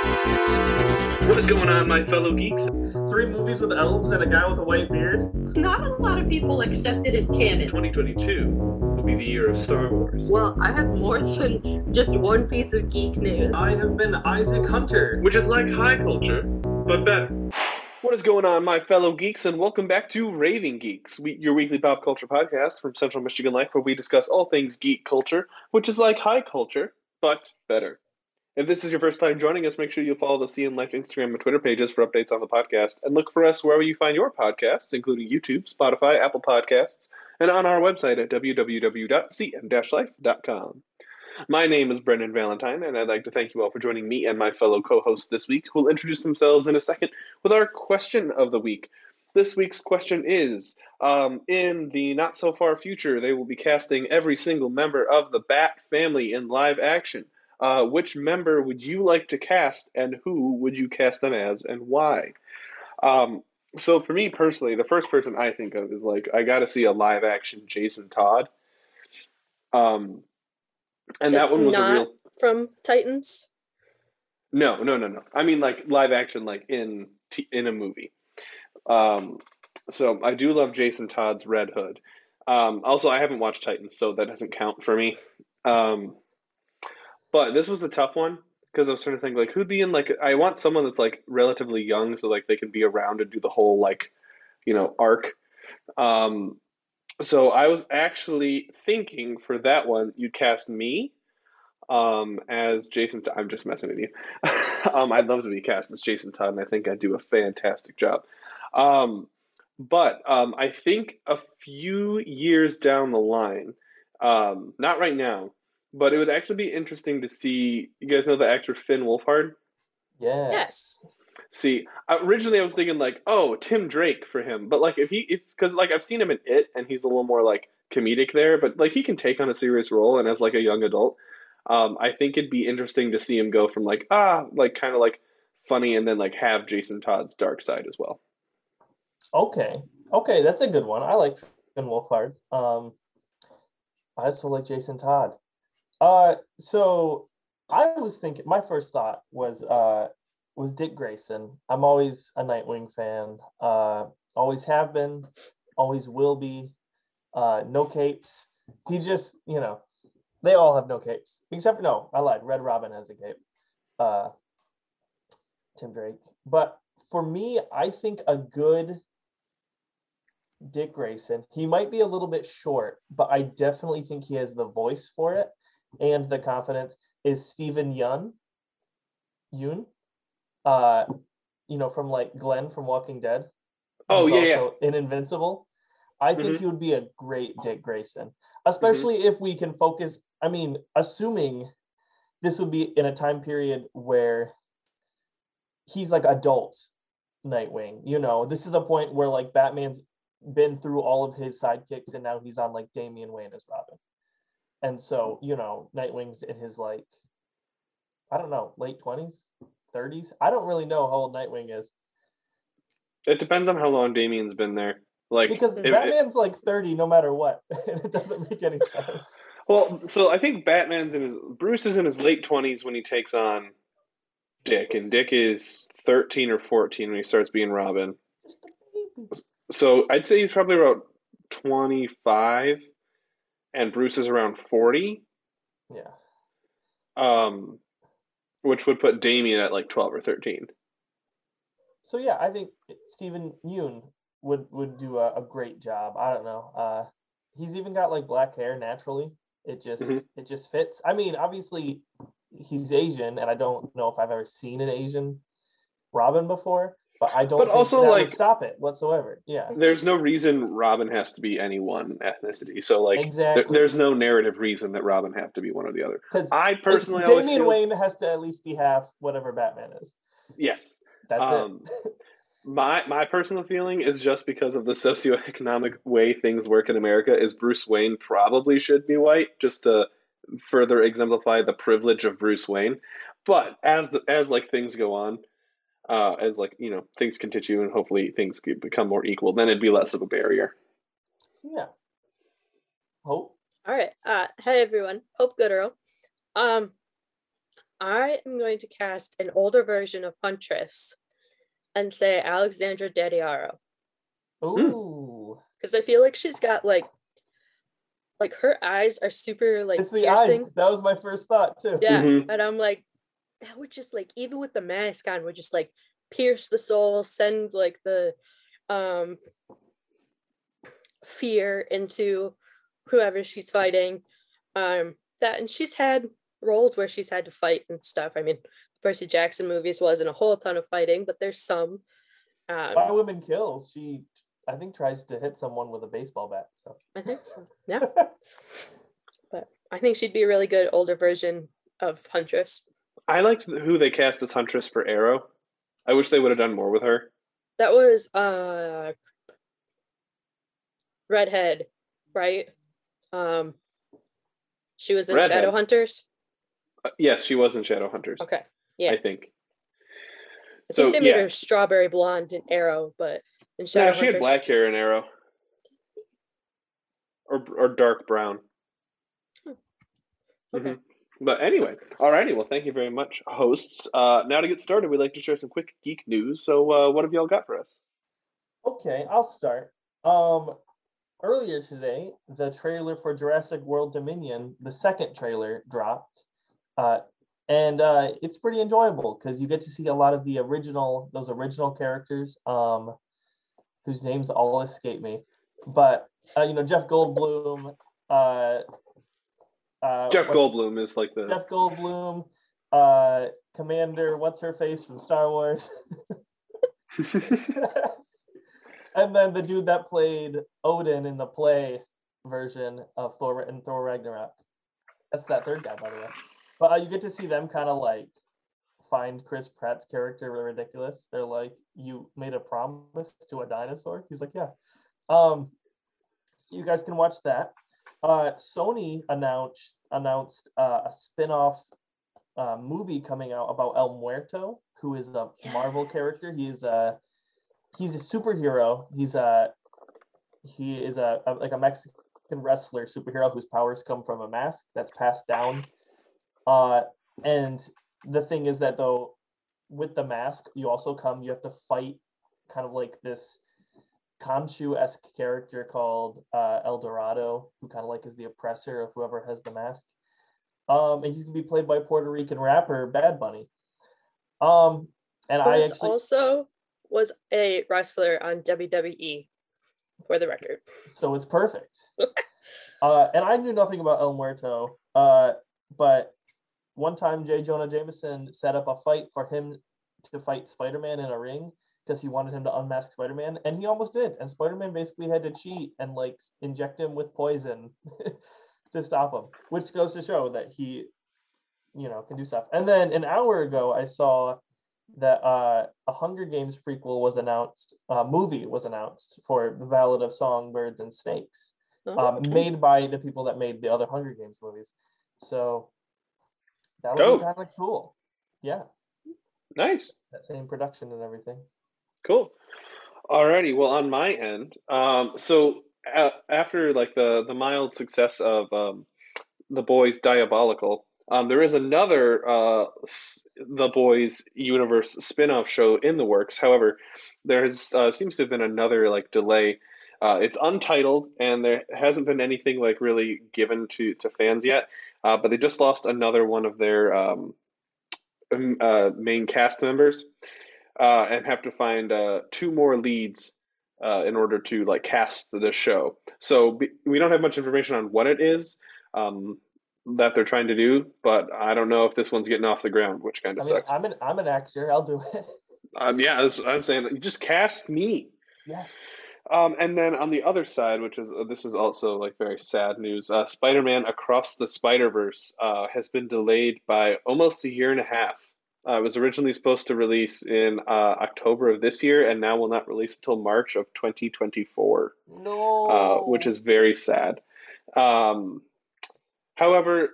What is going on, my fellow geeks? Three movies with elves and a guy with a white beard. Not a lot of people accept it as canon. 2022 will be the year of Star Wars. Well, I have more than just one piece of geek news. I have been Isaac Hunter. Which is like high culture, but better. What is going on, my fellow geeks, and welcome back to Raving Geeks, we, your weekly pop culture podcast from Central Michigan Life, where we discuss all things geek culture, which is like high culture, but better. If this is your first time joining us, make sure you follow the CM Life Instagram and Twitter pages for updates on the podcast, and look for us wherever you find your podcasts, including YouTube, Spotify, Apple Podcasts, and on our website at www.cm-life.com. My name is Brendan Valentine, and I'd like to thank you all for joining me and my fellow co-hosts this week, who will introduce themselves in a second with our question of the week. This week's question is um, In the not so far future, they will be casting every single member of the Bat family in live action. Uh, which member would you like to cast, and who would you cast them as, and why? Um, so for me personally, the first person I think of is like I got to see a live action Jason Todd. Um, and That's that one was not a real from Titans. no, no, no, no. I mean like live action, like in t- in a movie. Um, so I do love Jason Todd's Red Hood. Um, also, I haven't watched Titans, so that doesn't count for me. Um, but this was a tough one because I was trying to think like who'd be in like I want someone that's like relatively young, so like they can be around and do the whole like you know arc. Um, so I was actually thinking for that one, you'd cast me um, as Jason. I'm just messing with you. um, I'd love to be cast as Jason Todd, and I think I'd do a fantastic job. Um, but um, I think a few years down the line, um, not right now, but it would actually be interesting to see. You guys know the actor Finn Wolfhard? Yes. Yes. See, originally I was thinking like, oh, Tim Drake for him, but like if he, if because like I've seen him in It, and he's a little more like comedic there, but like he can take on a serious role, and as like a young adult, um, I think it'd be interesting to see him go from like ah, like kind of like funny, and then like have Jason Todd's dark side as well. Okay. Okay, that's a good one. I like Finn Wolfhard. Um, I also like Jason Todd. Uh, so I was thinking. My first thought was uh was Dick Grayson. I'm always a Nightwing fan. Uh, always have been. Always will be. Uh, no capes. He just, you know, they all have no capes except for no. I lied. Red Robin has a cape. Uh, Tim Drake. But for me, I think a good Dick Grayson. He might be a little bit short, but I definitely think he has the voice for it and the confidence. Is Steven Yun? Yoon? Uh, you know, from like Glenn from Walking Dead. Oh yeah, yeah. In Invincible. I think Mhm. he would be a great Dick Grayson, especially if we can focus. I mean, assuming this would be in a time period where he's like adult Nightwing. You know, this is a point where like Batman's been through all of his sidekicks and now he's on like Damian Wayne as Robin. And so, you know, Nightwing's in his like, I don't know, late 20s, 30s. I don't really know how old Nightwing is It depends on how long Damian's been there. Like because if- Batman's like 30 no matter what. and it doesn't make any sense. Well, so I think Batman's in his Bruce is in his late twenties when he takes on Dick, and Dick is thirteen or fourteen when he starts being Robin. Just a baby. So I'd say he's probably about twenty five, and Bruce is around forty, Yeah. um, which would put Damian at like twelve or thirteen. So yeah, I think Steven Yoon would would do a, a great job. I don't know. Uh he's even got like black hair naturally. It just Mhm. it just fits. I mean, obviously he's Asian and I don't know if I've ever seen an Asian Robin before, but I don't But think also, that like- would stop it whatsoever. Yeah. There's no reason Robin has to be any one ethnicity. So like, there- Exactly. there's no narrative reason that Robin have to be one or the other. Because I personally always Damian feel, Wayne has to at least be half whatever Batman is. yes. That's Um, my my personal feeling is just because of the socioeconomic way things work in America is Bruce Wayne probably should be white just to further exemplify the privilege of Bruce Wayne. But as the as like things go on, uh, as like you know things continue and hopefully things become more equal, then it'd be less of a barrier. Yeah. Hope. All right. Uh, hey everyone. Hope good Gooderl. Um, I am going to cast an older version of Huntress and say Alexandra Daddario. Ooh. Because I feel like she's got like like her eyes are super like it's the eyes. That was my first thought too. Yeah. Mhm. And I'm like, that would just like even with the mask on would just like pierce the soul, send like the um fear into whoever she's fighting. Um that and she's had roles where she's had to fight and stuff. I mean, Percy Jackson movies wasn't a whole ton of fighting, but there's some. Um, Why women kill? She, I think, tries to hit someone with a baseball bat. So. I think so. Yeah. but I think she'd be a really good older version of Huntress. I liked who they cast as Huntress for Arrow. I wish they would have done more with her. That was uh redhead, right? Um she was in Redhead. Shadowhunters. Uh, yes, she was in Shadowhunters. Okay. yeah. I think. I So think they made yeah, her strawberry blonde in Arrow, but in Shadowhunters. yeah, she had black hair in Arrow, or or dark brown. Okay. Mhm. But anyway, alrighty. Well, thank you very much, hosts. Uh, now to get started, we'd like to share some quick geek news. So, uh, what have y'all got for us? Okay, I'll start. Um, earlier today, the trailer for Jurassic World Dominion, the second trailer, dropped, uh, and uh, it's pretty enjoyable because you get to see a lot of the original, those original characters, um, whose names all escape me. But uh, you know, Jeff Goldblum, uh, Jeff Goldblum is like the Jeff Goldblum, uh, Commander, what's her face from Star Wars, and then the dude that played Odin in the play version of Thor and Thor Ragnarok. That's that third guy, by the way. But uh, you get to see them kind of like find Chris Pratt's character ridiculous. They're like, "You made a promise to a dinosaur." He's like, "Yeah." Um, you guys can watch that. Uh, Sony announced announced uh, a spin-off uh, movie coming out about El Muerto, who is a Marvel character. He is a he's a superhero. He's a he is a, a like a Mexican wrestler superhero whose powers come from a mask that's passed down. Uh, and the thing is that though, with the mask, you also come. You have to fight kind of like this Khonshu-esque character called uh, El Dorado, who kind of like is the oppressor of whoever has the mask. Um, and he's gonna be played by Puerto Rican rapper Bad Bunny. Um, and I actually also was a wrestler on WWE, for the record. so it's perfect. uh, and I knew nothing about El Muerto, uh, but one time J. Jonah Jameson set up a fight for him to fight Spider Man in a ring because he wanted him to unmask Spider Man, and he almost did. And Spider Man basically had to cheat and like inject him with poison to stop him, which goes to show that he, you know, can do stuff. And then an hour ago, I saw that uh, a Hunger Games prequel was announced, uh, movie was announced for The Ballad of Songbirds and Snakes, Oh, um, made by the people that made the other Hunger Games movies. So that would Dope. be kind of cool. Yeah, nice. that same production and everything. Cool. Alrighty. Well, on my end, um, so a after like the the mild success of um, the boys Diabolical, um, there is another uh, s- the boys universe spin-off show in the works. However, there has uh, seems to have been another like delay. Uh, it's untitled, and there hasn't been anything like really given to to fans yet. Uh, but they just lost another one of their um, uh, main cast members uh, and have to find uh, two more leads uh, in order to like cast the show. So be, we don't have much information on what it is um, that they're trying to do, but I don't know if this one's getting off the ground, which kind I of mean, sucks. I'm an I'm an actor. I'll do it. Um, yeah, that's what I'm saying. You just cast me. yeah. Um, and then on the other side, which is uh, this is also like very sad news, uh, Spider-Man Across the Spider-Verse uh, has been delayed by almost a year and a half. Uh, it was originally supposed to release in uh, October of this year, and now will not release until March of 2024, No. uh, which is very sad. Um, however,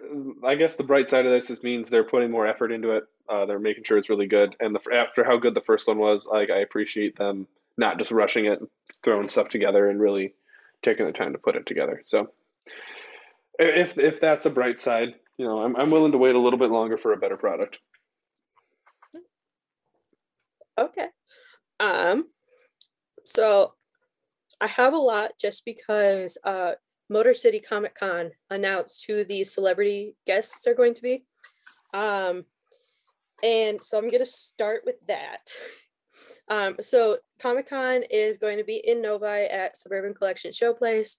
I guess the bright side of this is means they're putting more effort into it. Uh, they're making sure it's really good, and the, after how good the first one was, like I appreciate them not just rushing it, and throwing stuff together, and really taking the time to put it together. So, if if that's a bright side, you know, I'm I'm willing to wait a little bit longer for a better product. Okay. Um so I have a lot just because uh Motor City Comic Con announced who the celebrity guests are going to be. Um and so I'm going to start with that. Um, so Comic Con is going to be in Novi at Suburban Collection Showplace,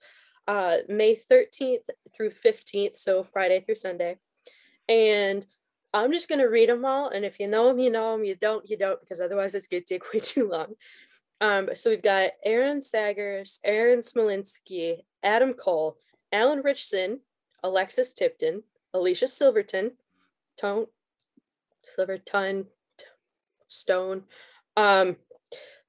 uh, May 13th through 15th, so Friday through Sunday. And I'm just going to read them all. And if you know them, you know them. You don't, you don't, because otherwise it's going to take way too long. Um, so we've got Aaron Sagers, Aaron Smolinski, Adam Cole, Alan Ritchson, Alexis Tipton, Alicia Silverton, Tone, Silverton, Stone, um,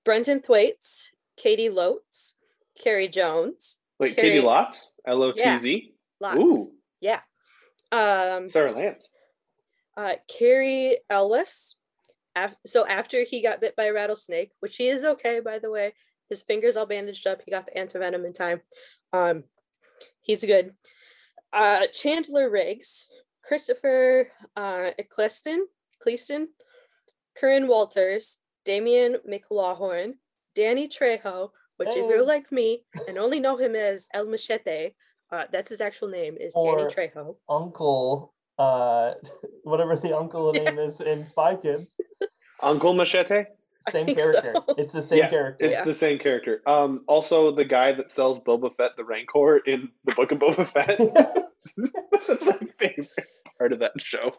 Brenton Thwaites, Katie Lotz, Carrie Jones. Wait, Carrie- Katie Lotz, L O T Z. Lots. Ooh, Yeah. Um, Sarah Lance. Uh, Cary Elwes. Af- so after he got bit by a rattlesnake, which he is okay, by the way, his fingers all bandaged up. He got the antivenom in time. Um, he's good. Uh, Chandler Riggs, Christopher uh, Eccleston, Cleaston, Corinne Walters, Damian McLaughlin, Danny Trejo, which if you're like me and only know him as El Machete, uh, that's his actual name, is Danny Trejo. Uncle, uh, whatever the uncle Yeah. name is in Spy Kids, Uncle Machete. Same character. so. It's the same Yeah, character. It's Yeah. the same character. Um, also the guy that sells Boba Fett the Rancor in the Book of Boba Fett. That's my favorite part of that show.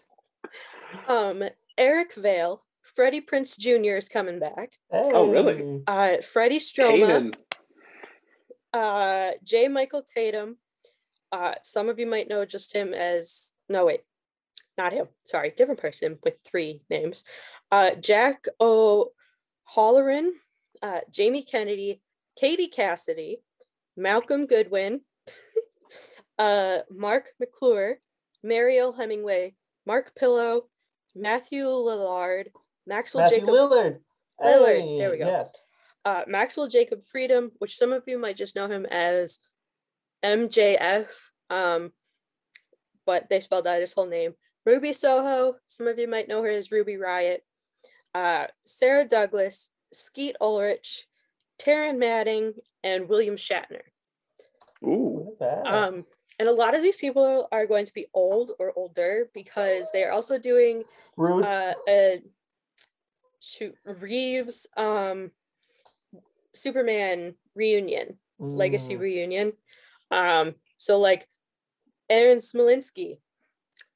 Um, Eric Vale, Freddie Prinze Jr. is coming back. Oh, really? Uh, Freddie Stroma, Kanan. uh, J. Michael Tatum. Uh, some of you might know just him as no wait, not him. Sorry, different person with three names. Uh, Jack O'Halloran, uh, Jamie Kennedy, Katie Cassidy, Malcolm Goodwin, uh, Marc McClure, Mariel Hemingway, Mark Pillow, Matthew Lillard, Maxwell Matthew Jacob Lillard. Lillard, there we go. Yes. uh, Maxwell Jacob Friedman, which some of you might just know him as MJF, um, but they spelled out his whole name. Ruby Soho, some of you might know her as Ruby Riot. Uh, Sarah Douglas, Skeet Ulrich, Taryn Madding, and William Shatner. Ooh. Look at that. Um, and a lot of these people are going to be old or older because they are also doing uh, a shoot Reeves um Superman reunion, legacy Mm. reunion. Um, so like Aaron Smolinski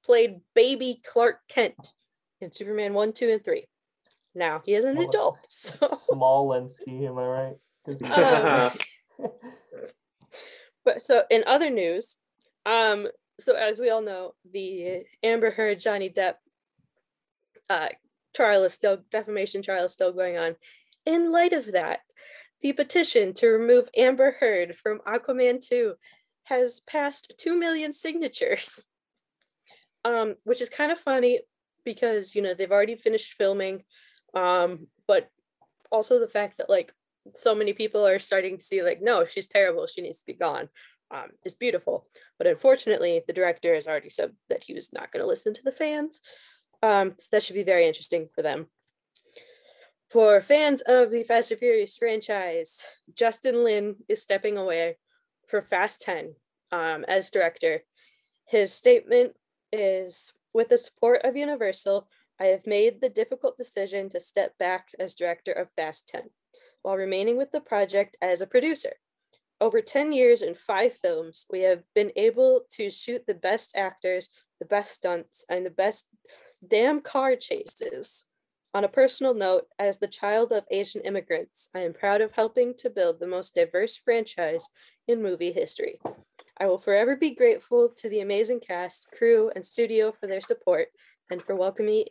played baby Clark Kent in Superman 1, 2, and 3. Now he is an Smol- adult. So Smolensky, am I right? he- Um, but so in other news, um, so as we all know, the Amber Heard Johnny Depp uh trial is still defamation trial is still going on. In light of that, the petition to remove Amber Heard from Aquaman 2 has passed 2 million signatures. Um, which is kind of funny because you know they've already finished filming. Um, but also the fact that like so many people are starting to see like no she's terrible she needs to be gone um, is beautiful but unfortunately the director has already said that he was not going to listen to the fans um, so that should be very interesting for them for fans of the fast and furious franchise justin lin is stepping away for fast 10 um, as director his statement is with the support of universal i have made the difficult decision to step back as director of fast 10 while remaining with the project as a producer. Over 10 years and five films, we have been able to shoot the best actors, the best stunts, and the best damn car chases. On a personal note, as the child of Asian immigrants, I am proud of helping to build the most diverse franchise in movie history. I will forever be grateful to the amazing cast, crew, and studio for their support and for welcoming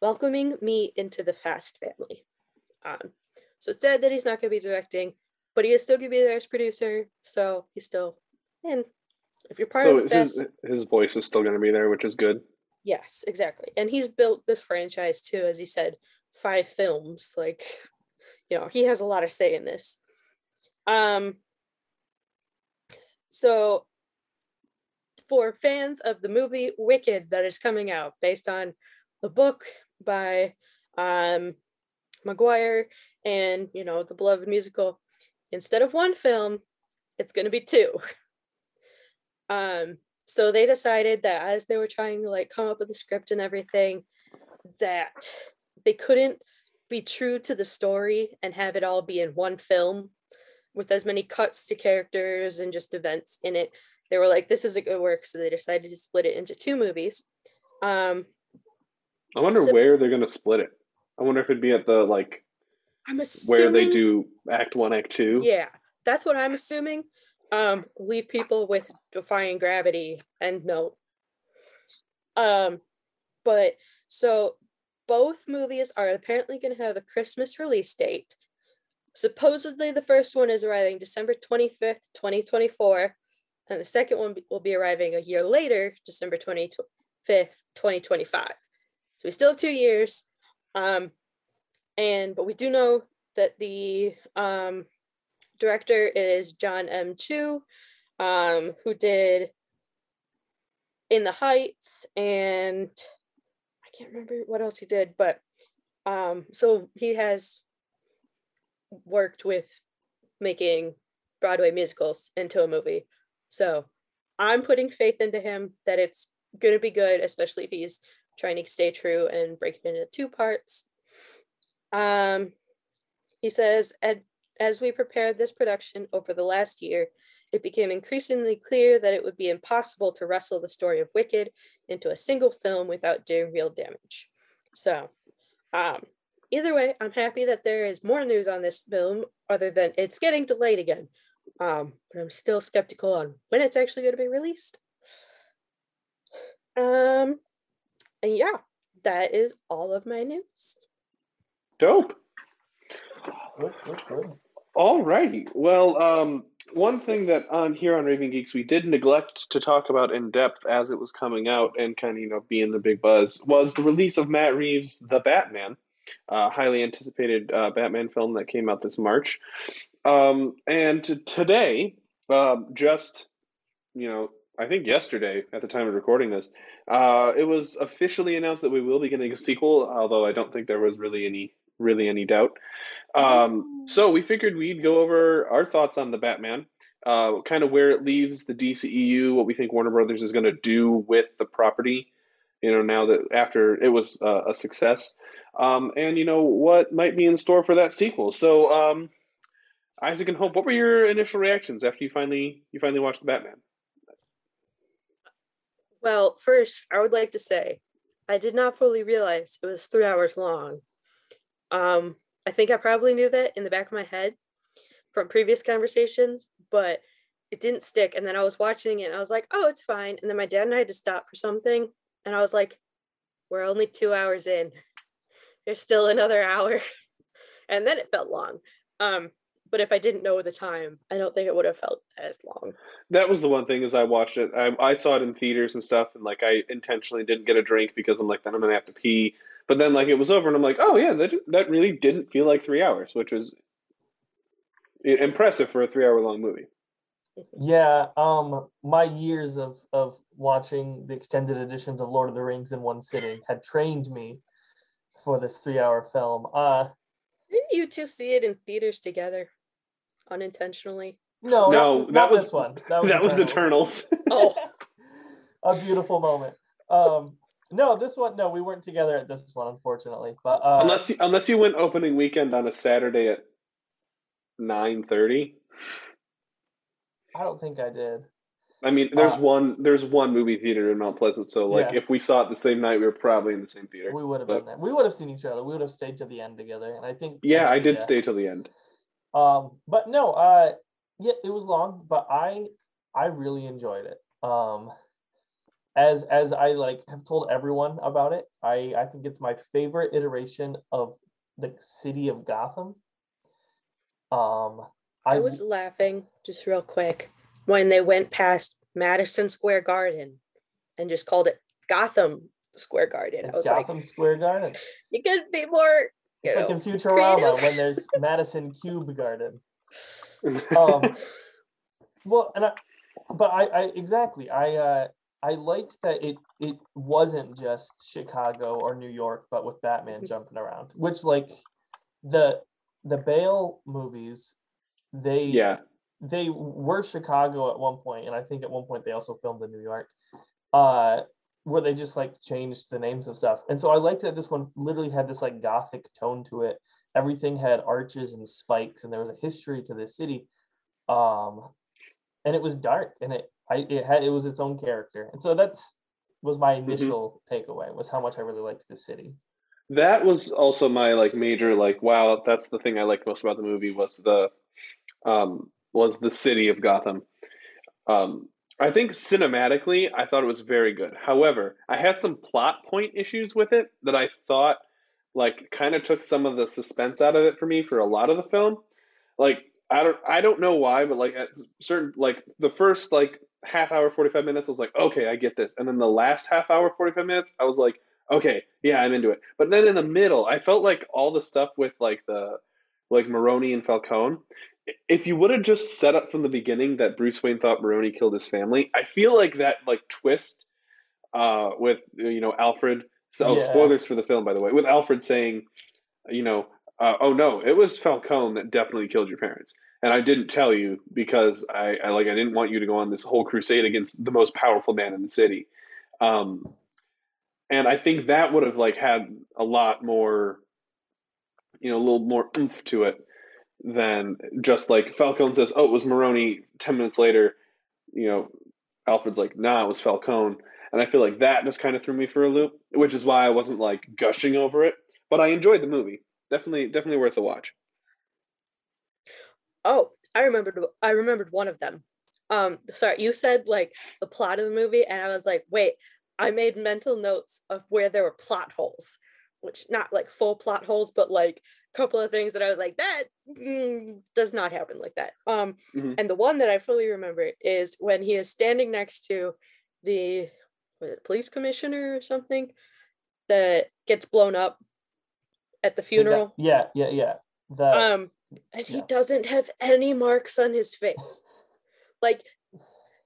welcoming me into the Fast family. Um, so it's sad that he's not going to be directing, but he is still going to be there as producer. So he's still in. If you're part So of his, his voice is still going to be there, which is good. yes, exactly. And he's built this franchise too, as he said, five films. Like, you know, he has a lot of say in this. Um. So for fans of the movie Wicked that is coming out based on the book by um, Maguire and you know the beloved musical. Instead of one film, it's going to be two. Um, so they decided that as they were trying to like come up with the script and everything, that they couldn't be true to the story and have it all be in one film with as many cuts to characters and just events in it. They were like, this isn't going to work. So they decided to split it into two movies. Um, I wonder So- where they're gonna split it. I wonder if it'd be at the like I'm assuming where they do Act One, Act Two. Yeah, that's what I'm assuming. Um, leave people with defying gravity and no. Um, but so both movies are apparently going to have a Christmas release date. Supposedly, the first one is arriving December 25th, 2024, and the second one will be arriving a year later, December 25th, 2025. So we still have two years. Um, and but we do know that the um, director is John M. Chu, um, who did In the Heights and I can't remember what else he did, but um, so he has worked with making Broadway musicals into a movie. So I'm putting faith into him that it's going to be good, especially if he's trying to stay true and break it into two parts. Um, he says, as we prepared this production over the last year, it became increasingly clear that it would be impossible to wrestle the story of Wicked into a single film without doing real damage. So, um, either way, I'm happy that there is more news on this film other than it's getting delayed again. Um, but I'm still skeptical on when it's actually going to be released. Um, and yeah, that is all of my news. Dope. All righty. Well, um, one thing that on here on Raving Geeks we did neglect to talk about in depth as it was coming out and kind of you know being the big buzz was the release of Matt Reeves' The Batman, uh, highly anticipated uh, Batman film that came out this March. Um, and today, uh, just you know, I think yesterday at the time of recording this, uh, it was officially announced that we will be getting a sequel. Although I don't think there was really any really any doubt. Um, so we figured we'd go over our thoughts on the Batman, uh, kind of where it leaves the DCEU, what we think Warner Brothers is going to do with the property. You know, now that after it was uh, a success, um, and you know what might be in store for that sequel. So, um, Isaac and Hope, what were your initial reactions after you finally you finally watched the Batman? Well, first, I would like to say I did not fully realize it was three hours long. Um, I think I probably knew that in the back of my head from previous conversations, but it didn't stick. And then I was watching it and I was like, oh, it's fine. And then my dad and I had to stop for something. And I was like, we're only two hours in. There's still another hour. and then it felt long. Um, but if I didn't know the time, I don't think it would have felt as long. That was the one thing as I watched it. I, I saw it in theaters and stuff, and like I intentionally didn't get a drink because I'm like, then I'm gonna have to pee. But then like it was over, and I'm like, oh yeah, that that really didn't feel like three hours, which was impressive for a three hour long movie. Yeah, um, my years of of watching the extended editions of Lord of the Rings in one sitting had trained me for this three-hour film. Uh, Didn't you two see it in theaters together unintentionally? no, No, not, that not was- this one. That was Eternals. Oh, a beautiful moment. Um, no, this one, no, we weren't together at this one, unfortunately. But uh, unless you, unless you went opening weekend on a Saturday at nine thirty. I don't think I did. I mean, there's Uh, one there's one movie theater in Mount Pleasant, so like Yeah. if we saw it the same night, we were probably in the same theater. We would have but- been there. We would have seen each other. We would have stayed to the end together. And I think Yeah, I did yeah. stay till the end. Um, but no, uh, yeah, it was long, but I I really enjoyed it. Um, as as I like have told everyone about it, I I think it's my favorite iteration of the city of Gotham. Um, I was laughing just real quick when they went past Madison Square Garden and just called it Gotham Square Garden. I it's was Gotham like, Square Garden. you could be more, you It's like in Futurama creative. when there's Madison Cube Garden. Um, well, and I, but I, I exactly, I, uh, I liked that it it wasn't just Chicago or New York, but with Batman jumping around, which like the the Bale movies, they Yeah. They were Chicago at one point, and I think at one point they also filmed in New York, uh, where they just like changed the names of stuff. And so I liked that this one literally had this like gothic tone to it. Everything had arches and spikes, and there was a history to the city. Um, and it was dark, and it I it had it was its own character, and so that's was my initial takeaway was how much I really liked the city. That was also my like major like wow, that's the thing I liked most about the movie was the um was the city of Gotham. Um I think cinematically I thought it was very good. However, I had some plot point issues with it that I thought like kind of took some of the suspense out of it for me for a lot of the film. Like I don't I don't know why, but like at certain like the first like half hour 45 minutes I was like, "Okay, I get this." And then the last half hour 45 minutes, I was like, "Okay, yeah, I'm into it." But then in the middle, I felt like all the stuff with like the like Maroni and Falcone, if you would have just set up from the beginning that Bruce Wayne thought Maroni killed his family, I feel like that like twist uh with you know Alfred so Yeah. spoilers for the film by the way, with Alfred saying, you know, uh, oh no, it was Falcone that definitely killed your parents. And I didn't tell you because I, I like I didn't want you to go on this whole crusade against the most powerful man in the city. Um, and I think that would have like had a lot more, you know, a little more oomph to it than just like Falcone says, "Oh, it was Maroni." Ten minutes later, you know, Alfred's like, "Nah, it was Falcone," and I feel like that just kind of threw me for a loop, which is why I wasn't like gushing over it. But I enjoyed the movie. Definitely, definitely worth a watch. Oh, I remembered. I remembered one of them. Um, sorry, you said like the plot of the movie, and I was like, wait. I made mental notes of where there were plot holes, which not like full plot holes, but like couple of things that I was like, that mm, does not happen like that. Um, Mhm. and the one that I fully remember is when he is standing next to the was it police commissioner or something that gets blown up at the funeral. yeah, yeah, yeah. The Um, and he yeah. doesn't have any marks on his face. Like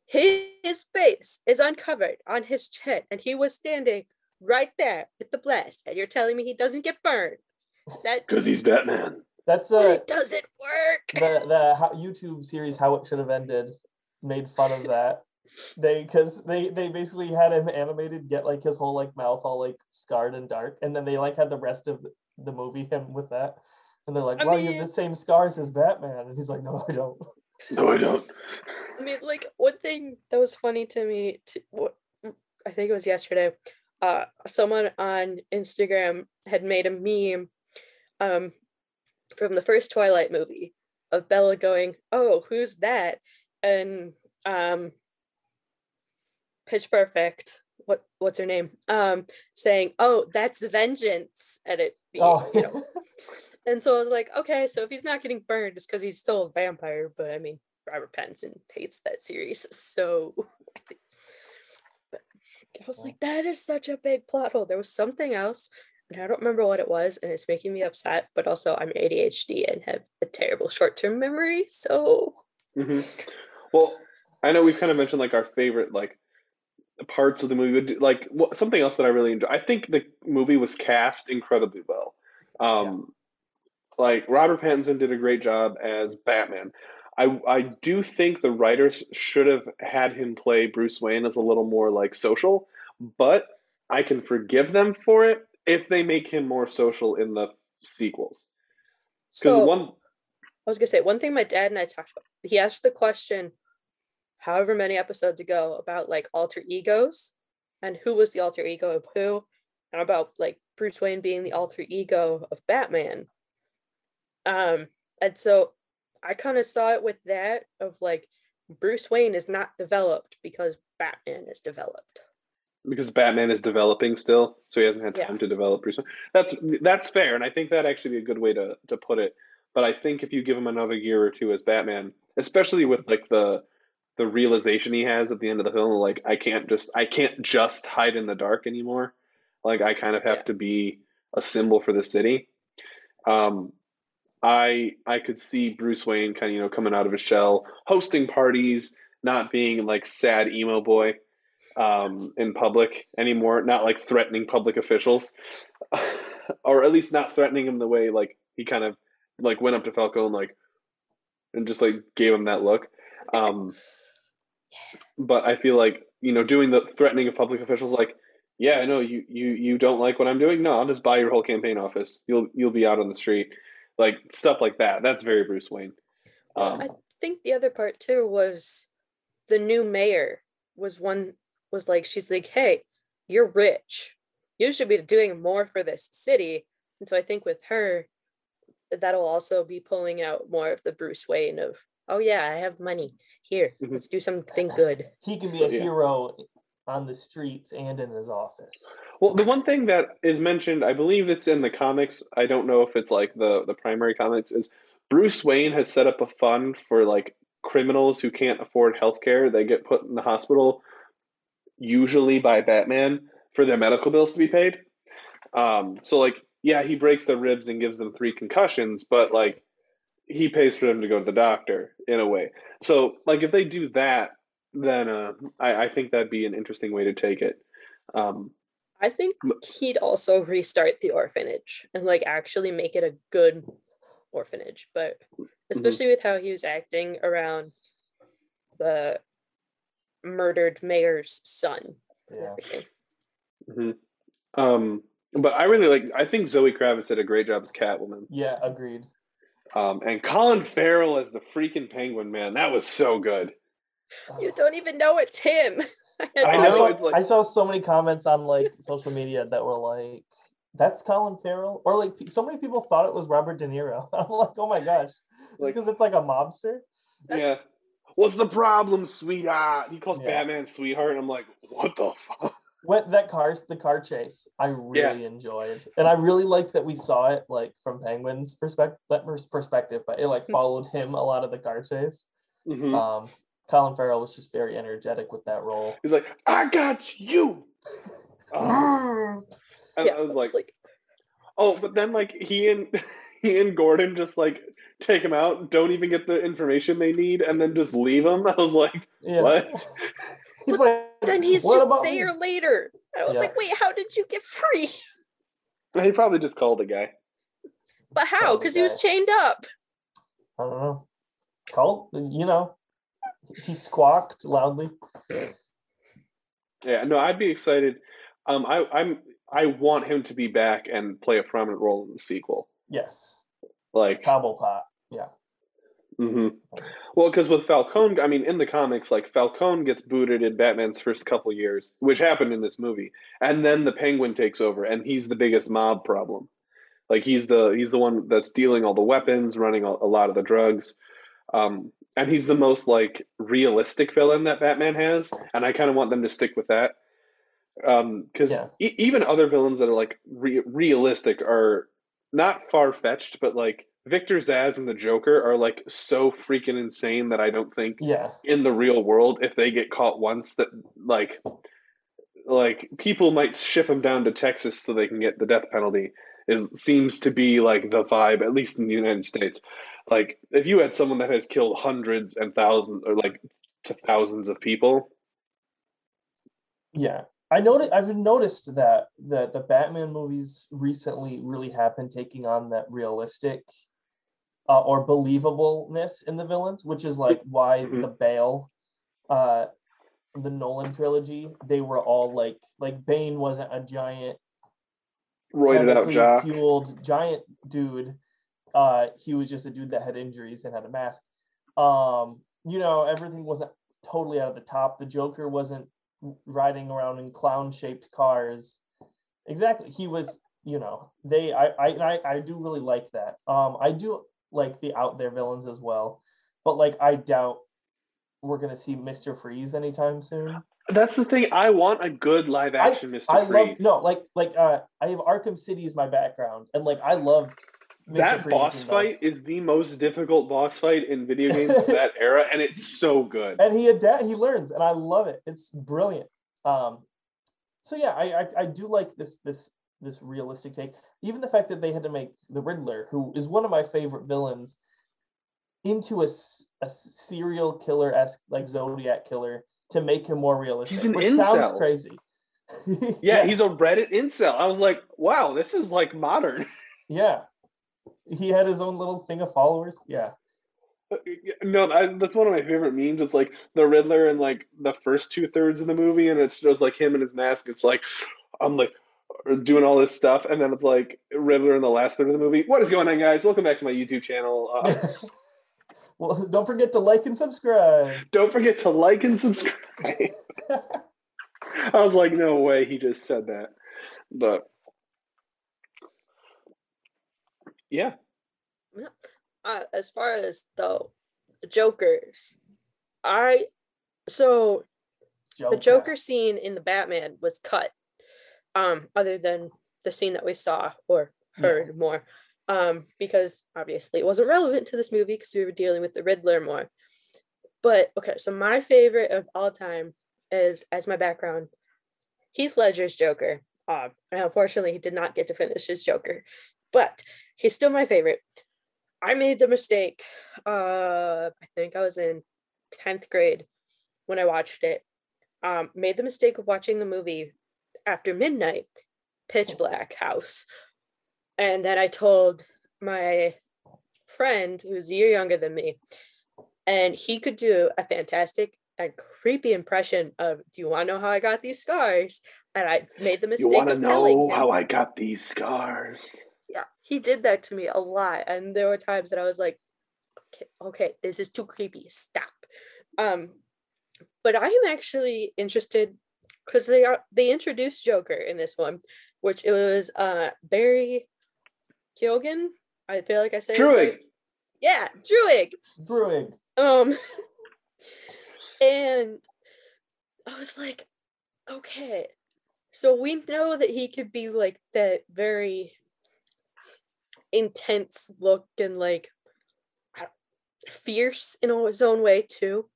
his face is uncovered on his chin, and he was standing right there with the blast. And you're telling me he doesn't get burned? That Because he's Batman. that's but uh it doesn't work. the the how, YouTube series "How It Should Have Ended" made fun of that. They because they they basically had him animated get like his whole like mouth all like scarred and dark, and then they like had the rest of the movie him with that, and they're like, I "Well, you have the same scars as Batman," and he's like, "No, I don't." No, I don't. I mean, like one thing that was funny to me, to, what I think it was yesterday. Uh, someone on Instagram had made a meme, um, from the first Twilight movie of Bella going, "Oh, who's that?" and um, Pitch Perfect. What what's her name? Um, saying, "Oh, that's Vengeance," and it being, Oh, you know, and so I was like, okay, so if he's not getting burned, it's because he's still a vampire. But I mean, Robert Pattinson hates that series, so I think. But I was like, that is such a big plot hole. There was something else, I don't remember what it was, and it's making me upset. But also, I'm ADHD and have a terrible short-term memory, so hmm Well, I know we've kind of mentioned like our favorite like parts of the movie. but, Like what, something else that I really enjoy. I think the movie was cast incredibly well. Um, Like Robert Pattinson did a great job as Batman. I I do think the writers should have had him play Bruce Wayne as a little more like social, but I can forgive them for it if they make him more social in the sequels. Because so one I was gonna say one thing my dad and I talked about. He asked the question, however many episodes ago, about like alter egos and who was the alter ego of who, and about like Bruce Wayne being the alter ego of Batman. Um, and so I kind of saw it with that of like Bruce Wayne is not developed because Batman is developed. Because Batman is developing still, so he hasn't had Yeah. time to develop Bruce. Wayne. That's that's fair, and I think that actually be a good way to to put it. But I think if you give him another year or two as Batman, especially with like the the realization he has at the end of the film, like I can't just I can't just hide in the dark anymore. Like I kind of have Yeah. to be a symbol for the city. Um, I I could see Bruce Wayne kind of you know coming out of his shell, hosting parties, not being like sad emo boy. Um, in public anymore. Not like threatening public officials, or at least not threatening him the way like he kind of like went up to Falcone like and just like gave him that look. Um, but I feel like you know doing the threatening of public officials like yeah I know you you you don't like what I'm doing no I'll just buy your whole campaign office you'll you'll be out on the street like stuff like that that's very Bruce Wayne. Um, I think the other part too was the new mayor was one was like she's like, hey, you're rich. You should be doing more for this city. And so I think with her, that'll also be pulling out more of the Bruce Wayne of, oh yeah, I have money. Here, Mhm. let's do something good. He can be a Yeah. hero on the streets and in his office. Well, the one thing that is mentioned, I believe it's in the comics. I don't know if it's like the the primary comics. Is Bruce Wayne has set up a fund for like criminals who can't afford health care. They get put in the hospital, usually by Batman, for their medical bills to be paid. Um, so like, yeah, he breaks their ribs and gives them three concussions, but like, he pays for them to go to the doctor in a way. So like, if they do that, then uh, I, I think that'd be an interesting way to take it. Um, I think he'd also restart the orphanage and like actually make it a good orphanage. But especially with how he was acting around the murdered mayor's son. Yeah. everything. Mhm. Um, but I really like. I think Zoe Kravitz did a great job as Catwoman. Yeah, agreed. Um, and Colin Farrell as the freaking Penguin, man, that was so good. You don't even know it's him. I I I, know, saw, it's like- I saw so many comments on like social media that were like, "That's Colin Farrell," or like so many people thought it was Robert De Niro. I'm like, "Oh my gosh!" Like- Because it's like a mobster. Yeah. What's the problem, sweetheart? He calls Yeah. Batman sweetheart, and I'm like, what the fuck? What that car, the car chase, I really enjoyed, and I really liked that we saw it like from Penguin's perspective, perspective, but it like followed him a lot of the car chase. Mhm. Um, Colin Farrell was just very energetic with that role. He's like, I got you. And yeah, I was like, like oh, but then like he and he and Gordon just like take him out, don't even get the information they need, and then just leave him. I was like, Yeah. what? He's like, then he's "What just about me?" there later. I was Yeah. like, wait, how did you get free? He probably just called a guy. But how? Because he was chained up. I don't know. Colt, you know, he squawked loudly. Yeah, no, I'd be excited. Um, I, I'm I want him to be back and play a prominent role in the sequel. Yes, Like, Cobblepot. Yeah, hmm well, because with Falcone, I mean, in the comics, like Falcone gets booted in Batman's first couple years, which happened in this movie, and then the Penguin takes over, and he's the biggest mob problem. Like he's the he's the one that's dealing all the weapons, running a, a lot of the drugs, um, and he's the most like realistic villain that Batman has, and I kind of want them to stick with that. Because Yeah. e- even other villains that are like re- realistic are not far fetched, but like Victor Zsasz and the Joker are like so freaking insane that I don't think yeah, in the real world if they get caught once that like like people might ship them down to Texas so they can get the death penalty is seems to be like the vibe at least in the United States like if you had someone that has killed hundreds and thousands or like to thousands of people yeah. I noticed. I've noticed that that the Batman movies recently really have been taking on that realistic uh, or believableness in the villains, which is like why Mhm. the Bale, uh, the Nolan trilogy, they were all like like Bane wasn't a giant roided out jock fueled giant dude. Uh, he was just a dude that had injuries and had a mask. Um, you know, everything wasn't totally out of the top. The Joker wasn't riding around in clown shaped cars. Exactly. He was, you know, they I, I I I do really like that. Um, I do like the out there villains as well, but like I doubt we're gonna see Mr. Freeze anytime soon. that's the thing I want a good live action Mr. I Freeze love no, like like uh I have Arkham City as my background, and like I loved Mr. that Freeze boss fight is the most difficult boss fight in video games of that era and it's so good and he adapt he learns, and I love it. It's brilliant. Um, so yeah, I, I I do like this this this realistic take. Even the fact that they had to make the Riddler, who is one of my favorite villains, into a, a serial killer esque like Zodiac killer to make him more realistic. He's an which sounds incel. crazy. Yeah, he's a Reddit incel. I was like, wow, this is like modern. yeah. He had his own little thing of followers. Yeah. Uh, no, that's one of my favorite memes. It's like the Riddler in like the first two thirds of the movie, and it's just like him and his mask. It's like I'm like doing all this stuff, and then it's like Riddler in the last third of the movie. What is going on, guys? Welcome back to my YouTube channel. Uh, well, don't forget to like and subscribe. don't forget to like and subscribe. I was like, no way, he just said that. But yeah, uh, as far as the Jokers, I so the Joker scene in the Batman was cut. Um, other than the scene that we saw or Yeah. heard more, um, because obviously it wasn't relevant to this movie because we were dealing with the Riddler more. But okay, so my favorite of all time is as my background, Heath Ledger's Joker. Um, and unfortunately, he did not get to finish his Joker, but he's still my favorite. I made the mistake. Uh, I think I was in tenth grade when I watched it. Um, made the mistake of watching the movie after midnight, pitch black house, and then I told my friend who's a year younger than me, and he could do a fantastic and creepy impression of "Do you want to know how I got these scars?" And I made the mistake you want to know how I got these scars? yeah, he did that to me a lot. And there were times that I was like, okay, okay, this is too creepy. Stop. Um, but I am actually interested because they are they introduced Joker in this one, which it was uh Barry Keoghan. I feel like I say his Druig. Yeah, Druig. Brewing. Um, and I was like, okay, so we know that he could be like that very intense look and like fierce in his own way too.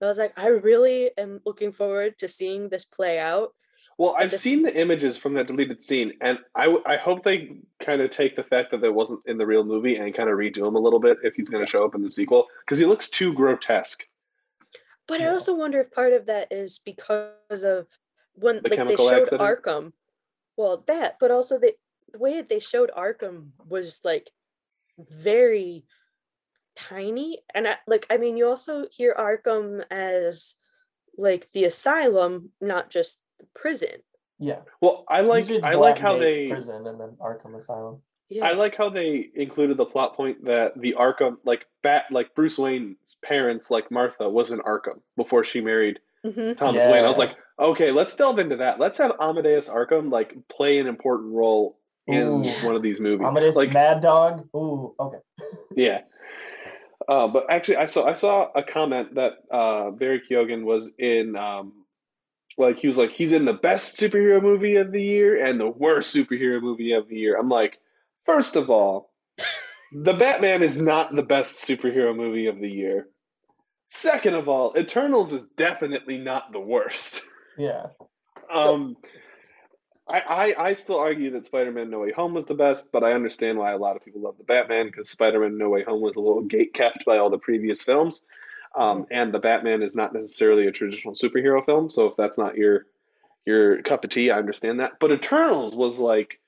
I was like, I really am looking forward to seeing this play out. Well, I've this- seen the images from that deleted scene, and I, w- I hope they kind of take the fact that it wasn't in the real movie and kind of redo him a little bit if he's going to show up in the sequel because he looks too grotesque. But I also wonder if part of that is because of when The like they showed accident? Arkham. Well, that, but also the the way that they showed Arkham was like very tiny, and I, like I mean, you also hear Arkham as like the asylum, not just the prison. Yeah. Well, I like Usually I like how they prison and then Arkham Asylum. Yeah, I like how they included the plot point that the Arkham like bat like Bruce Wayne's parents like Martha was in Arkham before she married hmm Thomas Wayne. I was like, okay, let's delve into that. Let's have Amadeus Arkham like play an important role in Ooh. one of these movies. Amadeus like Mad Dog. Ooh, okay. Yeah. Uh, but actually, I saw I saw a comment that uh, Barry Keoghan was in, um, like he was like he's in the best superhero movie of the year and the worst superhero movie of the year. I'm like, first of all, the Batman is not the best superhero movie of the year. Second of all, Eternals is definitely not the worst. Yeah. Um, I, I I still argue that Spider-Man No Way Home was the best, but I understand why a lot of people love the Batman because Spider-Man No Way Home was a little gate kept by all the previous films, um, and the Batman is not necessarily a traditional superhero film. So if that's not your your cup of tea, I understand that. But Eternals was like,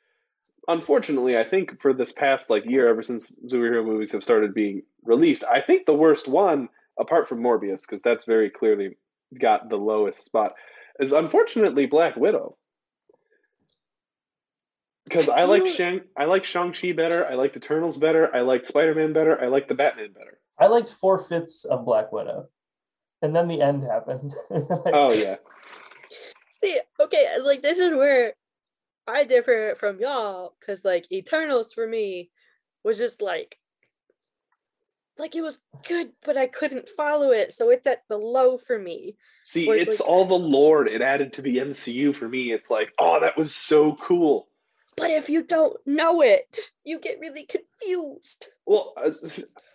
unfortunately, I think for this past like year, ever since superhero movies have started being released, I think the worst one, apart from Morbius, because that's very clearly got the lowest spot, is unfortunately Black Widow. Because I like Shang, I like Shang Chi better. I like the Eternals better. I like Spider Man better. I like the Batman better. I liked four fifths of Black Widow. And then the end happened. Oh yeah, See, okay, like this is where I differ from y'all because like Eternals for me was just like like it was good, but I couldn't follow it, so it's at the low for me. see, Whereas, it's like- all the lore it added to the MCU for me. It's like, oh, that was so cool. But if you don't know it, you get really confused. Well, uh,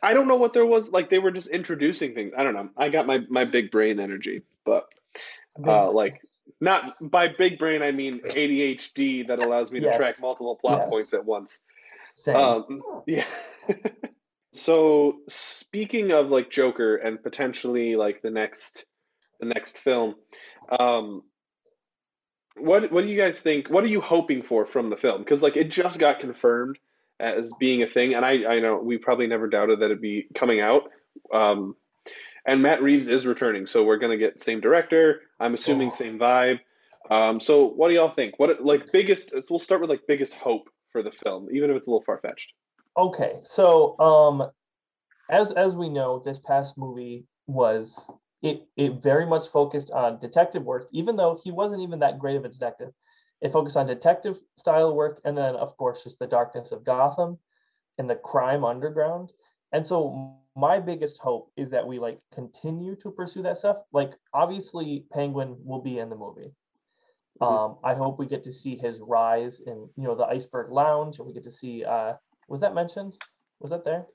I don't know what there was. Like they were just introducing things. I don't know. I got my my big brain energy, but uh, like not by big brain I mean ADHD that allows me to Yes. track multiple plot Yes. points at once. Same. Um, yeah. so speaking of like Joker and potentially like the next the next film. Um, what what do you guys think? What are you hoping for from the film? Because like it just got confirmed as being a thing, and I I know we probably never doubted that it'd be coming out. Um, and Matt Reeves is returning, so we're gonna get same director. I'm assuming Oh. same vibe. Um, so what do y'all think? What like biggest? We'll start with like biggest hope for the film, even if it's a little far fetched. Okay, so um, as as we know, this past movie was it it very much focused on detective work, even though he wasn't even that great of a detective. It focused on detective style work, and then of course just the darkness of Gotham and the crime underground. And so my biggest hope is that we like continue to pursue that stuff. Like obviously, Penguin will be in the movie. Mhm. Um, I hope we get to see his rise in you know the Iceberg Lounge, and we get to see. Uh, was that mentioned? Was that there?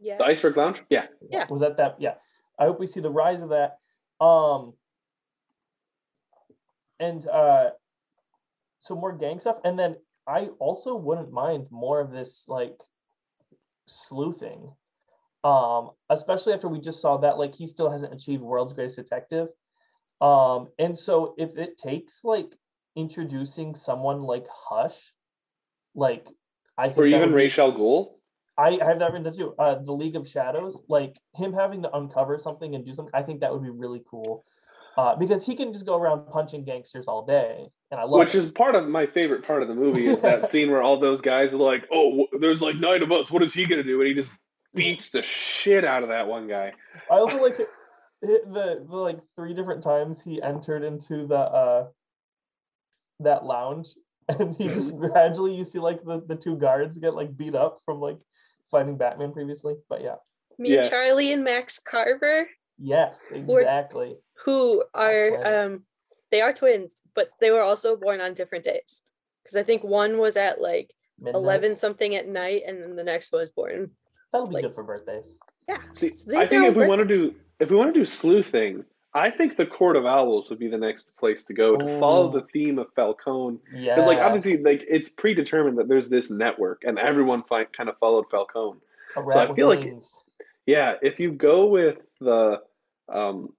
Yeah. The Iceberg Lounge, yeah. Yeah. Was that that? Yeah. I hope we see the rise of that. Um. And uh, some more gang stuff, and then I also wouldn't mind more of this like sleuthing. Um, especially after we just saw that like he still hasn't achieved world's greatest detective. Um, and so if it takes like introducing someone like Hush, like I think Or even would be- Ra's al Ghul. I, I have that written down too. Uh, the League of Shadows, like him having to uncover something and do something, I think that would be really cool. Uh, because he can just go around punching gangsters all day, and I love Which it. is part of my favorite part of the movie is that scene where all those guys are like, "Oh, there's like nine of us. What is he gonna do?" And he just beats the shit out of that one guy. I also like it- the the like three different times he entered into the uh that lounge, and he just gradually you see like the the two guards get like beat up from like fighting Batman previously. But yeah, Me Yeah. Charlie and Max Carver, yes, Or- exactly. who are um they are twins, but they were also born on different days. Because I think one was at like Midnight. eleven something at night, and then the next one was born. That'll be like- good for birthdays. Yeah. See, So I think know if we want to do if we want to do sleuthing, I think the Court of Owls would be the next place to go to follow the theme of Falcone. Yeah, Because like obviously like it's predetermined that there's this network and everyone fi- kind of followed Falcone. a I rat with feel like- Yeah, if you go with the, um,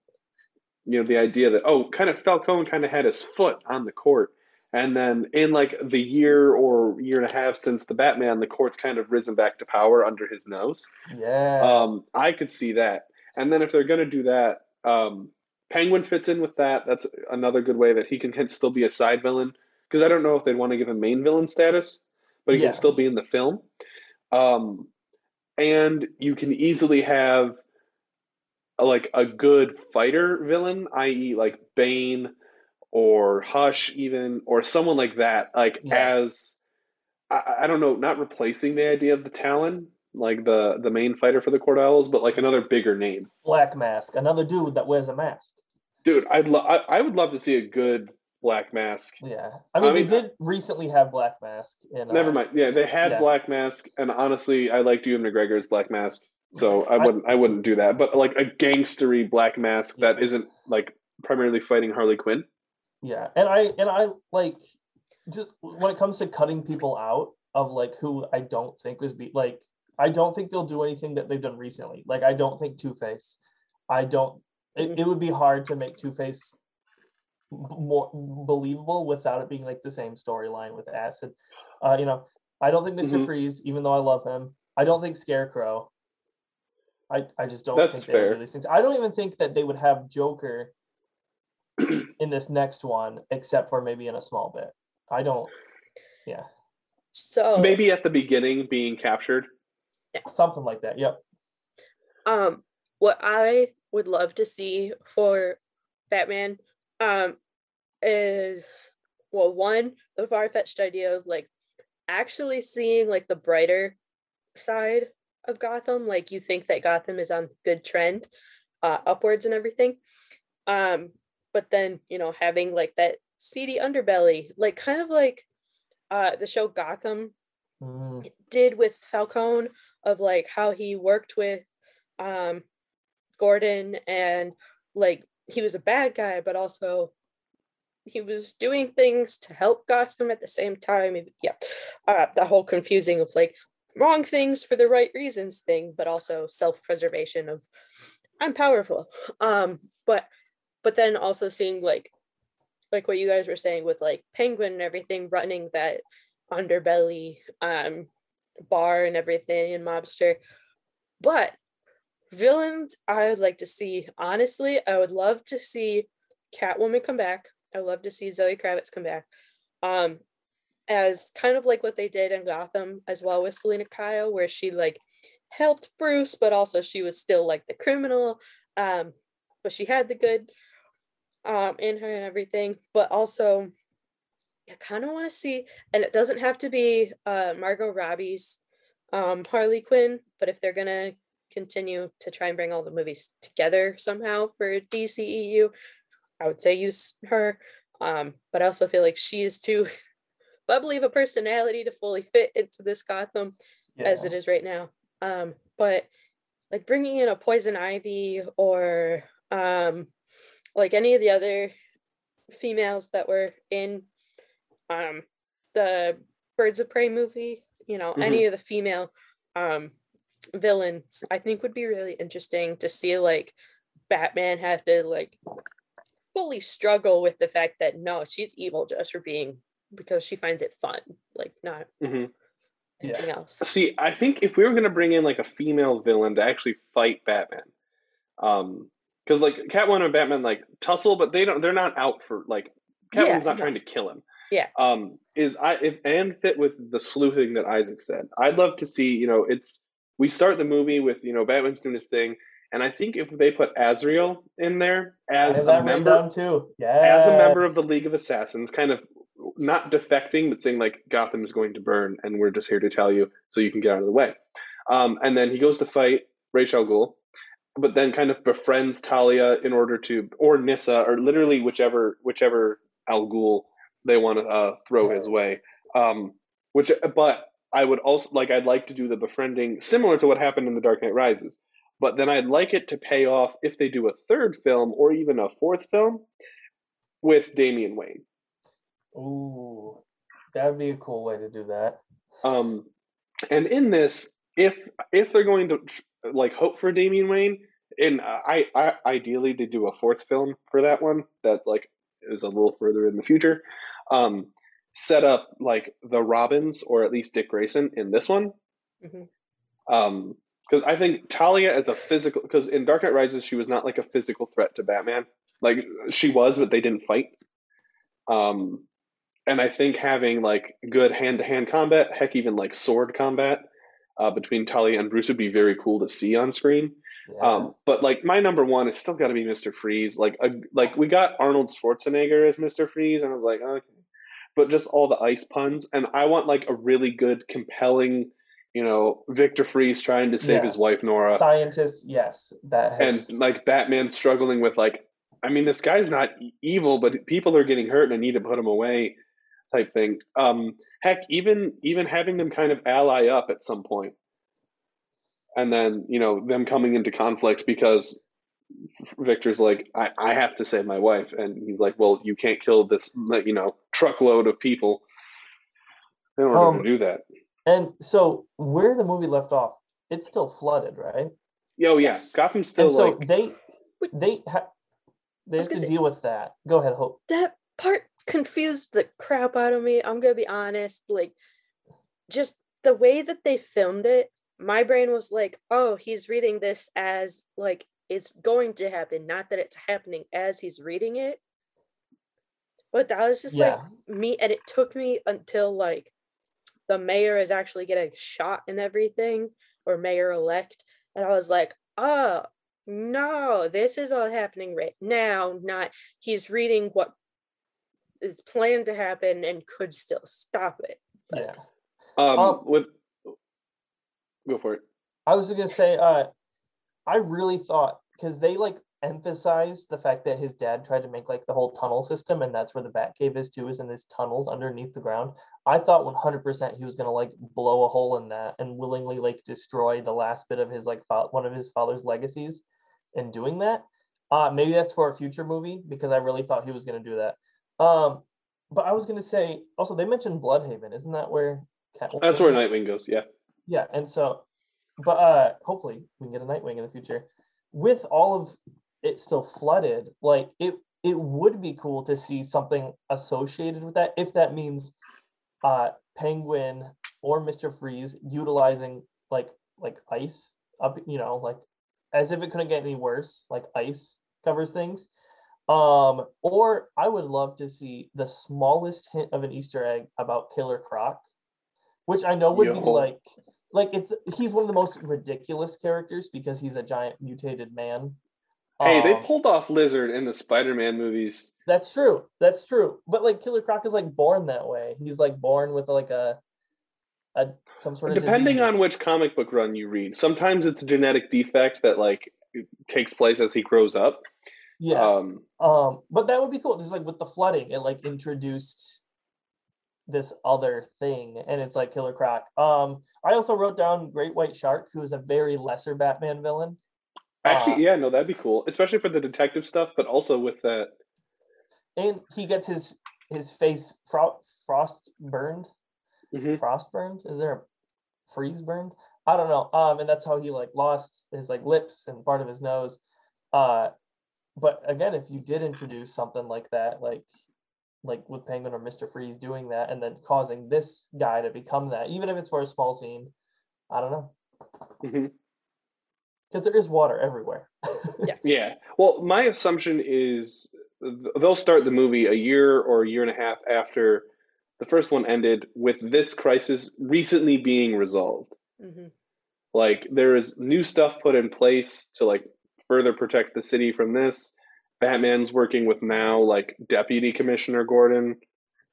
you know, the idea that oh, kind of Falcone kind of had his foot on the court, and then in like the year or year and a half since the Batman, the court's kind of risen back to power under his nose. Yeah. Um, I could see that, and then if they're gonna do that, um, Penguin fits in with that. That's another good way that he can still be a side villain because I don't know if they'd want to give him main villain status, but he Yeah. can still be in the film. Um, and you can easily have a, like a good fighter villain, i.e., like Bane or Hush, even or someone like that, like Yeah. as I, I don't know, not replacing the idea of the Talon, like the the main fighter for the Court Owls, but like another bigger name. Black Mask, another dude that wears a mask. Dude, I'd lo- I, I would love to see a good Black Mask. Yeah. I mean, mean, they did recently have Black Mask in Never uh, mind. Yeah, they had yeah. Black Mask, and honestly, I liked Ewan McGregor's Black Mask, so I I- wouldn't I wouldn't do that. But like a gangstery Black Mask that Yeah. isn't like primarily fighting Harley Quinn. Yeah. And I and I like just when it comes to cutting people out of like who I don't think was be like I don't think they'll do anything that they've done recently. Like I don't think Two Face. I don't it, it would be hard to make Two Face more believable without it being like the same storyline with acid. Uh, you know, I don't think Mr. Mhm. Freeze, even though I love him, I don't think Scarecrow. I, I just don't That's think they would fair. do these things. I don't even think that they would have Joker in this next one, except for maybe in a small bit. I don't. Yeah, So Maybe at the beginning being captured. Something like that. Yep. um what I would love to see for Batman um is well one the far-fetched idea of like actually seeing like the brighter side of Gotham like you think that Gotham is on good trend uh upwards and everything um but then you know having like that seedy underbelly like kind of like uh the show Gotham Mm, did with Falcone of like how he worked with um Gordon and like he was a bad guy but also he was doing things to help Gotham at the same time. Yeah uh that whole confusing of like wrong things for the right reasons thing but also self-preservation of I'm powerful. Um but but then also seeing like like what you guys were saying with like penguin and everything running that underbelly um bar and everything and mobster. But villains i would like to see honestly i would love to see catwoman come back. I love to see zoe kravitz come back um as kind of like what they did in gotham as well with Selina kyle where she like helped bruce but also she was still like the criminal um but she had the good um in her and everything. But also i kind of want to see and it doesn't have to be uh margot robbie's um harley quinn but if they're gonna continue to try and bring all the movies together somehow for dceu i would say use her um but i also feel like she is too bubbly of a personality to fully fit into this gotham Yeah. as it is right now. Um, but like bringing in a poison ivy or um, like any of the other females that were in um, the Birds of Prey movie, you know, any of the female um, villains, I think would be really interesting to see like Batman have to like fully struggle with the fact that no, she's evil just for being because she finds it fun, like not hmm Yeah. anything else. See, I think if we were gonna bring in like a female villain to actually fight Batman, um, because like Catwoman and Batman like tussle, but they don't. They're not out for like Yeah, Catwoman's not no. trying to kill him. Yeah. Um, is I if and fit with the sleuthing that Isaac said. I'd love to see. You know, it's we start the movie with you know Batman's doing his thing, and I think if they put Azrael in there as a member too. Yeah. as a member of the League of Assassins, kind of not defecting, but saying like Gotham is going to burn, and we're just here to tell you so you can get out of the way. Um, and then he goes to fight Ra's al Ghul, but then kind of befriends Talia in order to, or Nyssa, or literally whichever whichever Al Ghul they want to uh, throw his way. Um, which, but I would also like I'd like to do the befriending similar to what happened in The Dark Knight Rises. But then I'd like it to pay off if they do a third film or even a fourth film with Damian Wayne. Ooh, that'd be a cool way to do that. Um, and in this, if if they're going to like hope for Damian Wayne, and I, I ideally they do a fourth film for that one that like is a little further in the future. Um, set up like the Robins or at least Dick Grayson in this one. Mhm. Um, because I think Talia as a physical, because in Dark Knight Rises she was not like a physical threat to Batman. Like she was, but they didn't fight. Um, and I think having like good hand to hand combat, heck, even like sword combat uh, between Talia and Bruce would be very cool to see on screen. Yeah. Um, but like my number one is still got to be Mister Freeze. Like a, like we got Arnold Schwarzenegger as Mister Freeze, and I was like, okay, but just all the ice puns, and I want like a really good, compelling, you know, Victor Freeze trying to save Yeah. his wife Nora, Scientist, yes, that has. and like Batman struggling with like, I mean, this guy's not evil, but people are getting hurt and I need to put him away, type thing. Um, heck, even even having them kind of ally up at some point, and then you know them coming into conflict because Victor's like, I, I have to save my wife, and he's like, well, you can't kill this, you know, truckload of people in order Um, to do that. and so where the movie left off, it's still flooded, right? Yo, yeah, Yes. Gotham's still and so like, they they ha- they was have to gonna say- deal with that. Go ahead, Hope. that part confused the crap out of me. I'm gonna be honest. Like, just the way that they filmed it, my brain was like, "Oh, he's reading this as like it's going to happen, not that it's happening as he's reading it." But that was just like me, and it took me until like the mayor is actually getting shot and everything, or mayor elect, and I was like, "Oh." No, this is all happening right now, not he's reading what is planned to happen and could still stop it. But Yeah. um, um, with, go for it. I was gonna say, uh, I really thought because they like emphasized the fact that his dad tried to make like the whole tunnel system, and that's where the Batcave is too, is in these tunnels underneath the ground. I thought 100% he was gonna like blow a hole in that and willingly like destroy the last bit of his like fa- one of his father's legacies in doing that. Uh, maybe that's for a future movie because I really thought he was gonna do that. Um, but I was gonna say also they mentioned Blüdhaven, isn't that where Catwoman? That's where Nightwing goes. Yeah. Yeah, and so, but uh, hopefully we can get a Nightwing in the future. With all of it still flooded, like it it would be cool to see something associated with that if that means uh Penguin or Mr. Freeze utilizing like like ice up, you know, like as if it couldn't get any worse, like ice covers things. Um, or I would love to see the smallest hint of an Easter egg about Killer Croc, which I know would be like like it's he's one of the most ridiculous characters because he's a giant mutated man. Hey, they Um, pulled off Lizard in the Spider-Man movies. that's true. That's true. But like Killer Croc is like born that way. He's like born with like a a some sort of Depending on which comic book run you read, sometimes it's a genetic defect that like takes place as he grows up. yeah. Um, Um, but that would be cool. Just like with the flooding, it like introduced this other thing, and it's like Killer Croc. Um, I also wrote down Great White Shark, who is a very lesser Batman villain. actually, Uh, yeah, no, that'd be cool, especially for the detective stuff, but also with that. and he gets his his face fro- frost burned. Mhm. Frost burned? Is there a freeze burned? I don't know. Um, and that's how he like lost his like lips and part of his nose. Uh, but again, if you did introduce something like that, like like with Penguin or Mister Freeze doing that, and then causing this guy to become that, even if it's for a small scene, I don't know, Mhm. because there is water everywhere. Yeah. Yeah. Well, my assumption is they'll start the movie a year or a year and a half after the first one ended, with this crisis recently being resolved. hmm Like there is new stuff put in place to like further protect the city from this. Batman's working with now like Deputy Commissioner Gordon,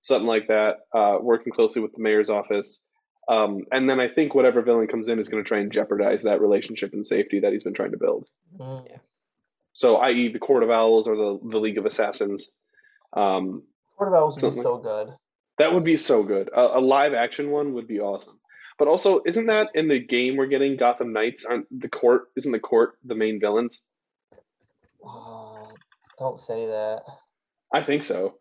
something like that, uh, working closely with the mayor's office. Um, and then I think whatever villain comes in is going to try and jeopardize that relationship and safety that he's been trying to build. Mm. So, i.e., the Court of Owls or the the League of Assassins. Um, Court of Owls would be so good. that would be so good. A, a live action one would be awesome. But also, isn't that in the game we're getting Gotham Knights? On the court, isn't the court the main villains? Oh, don't say that. I think so.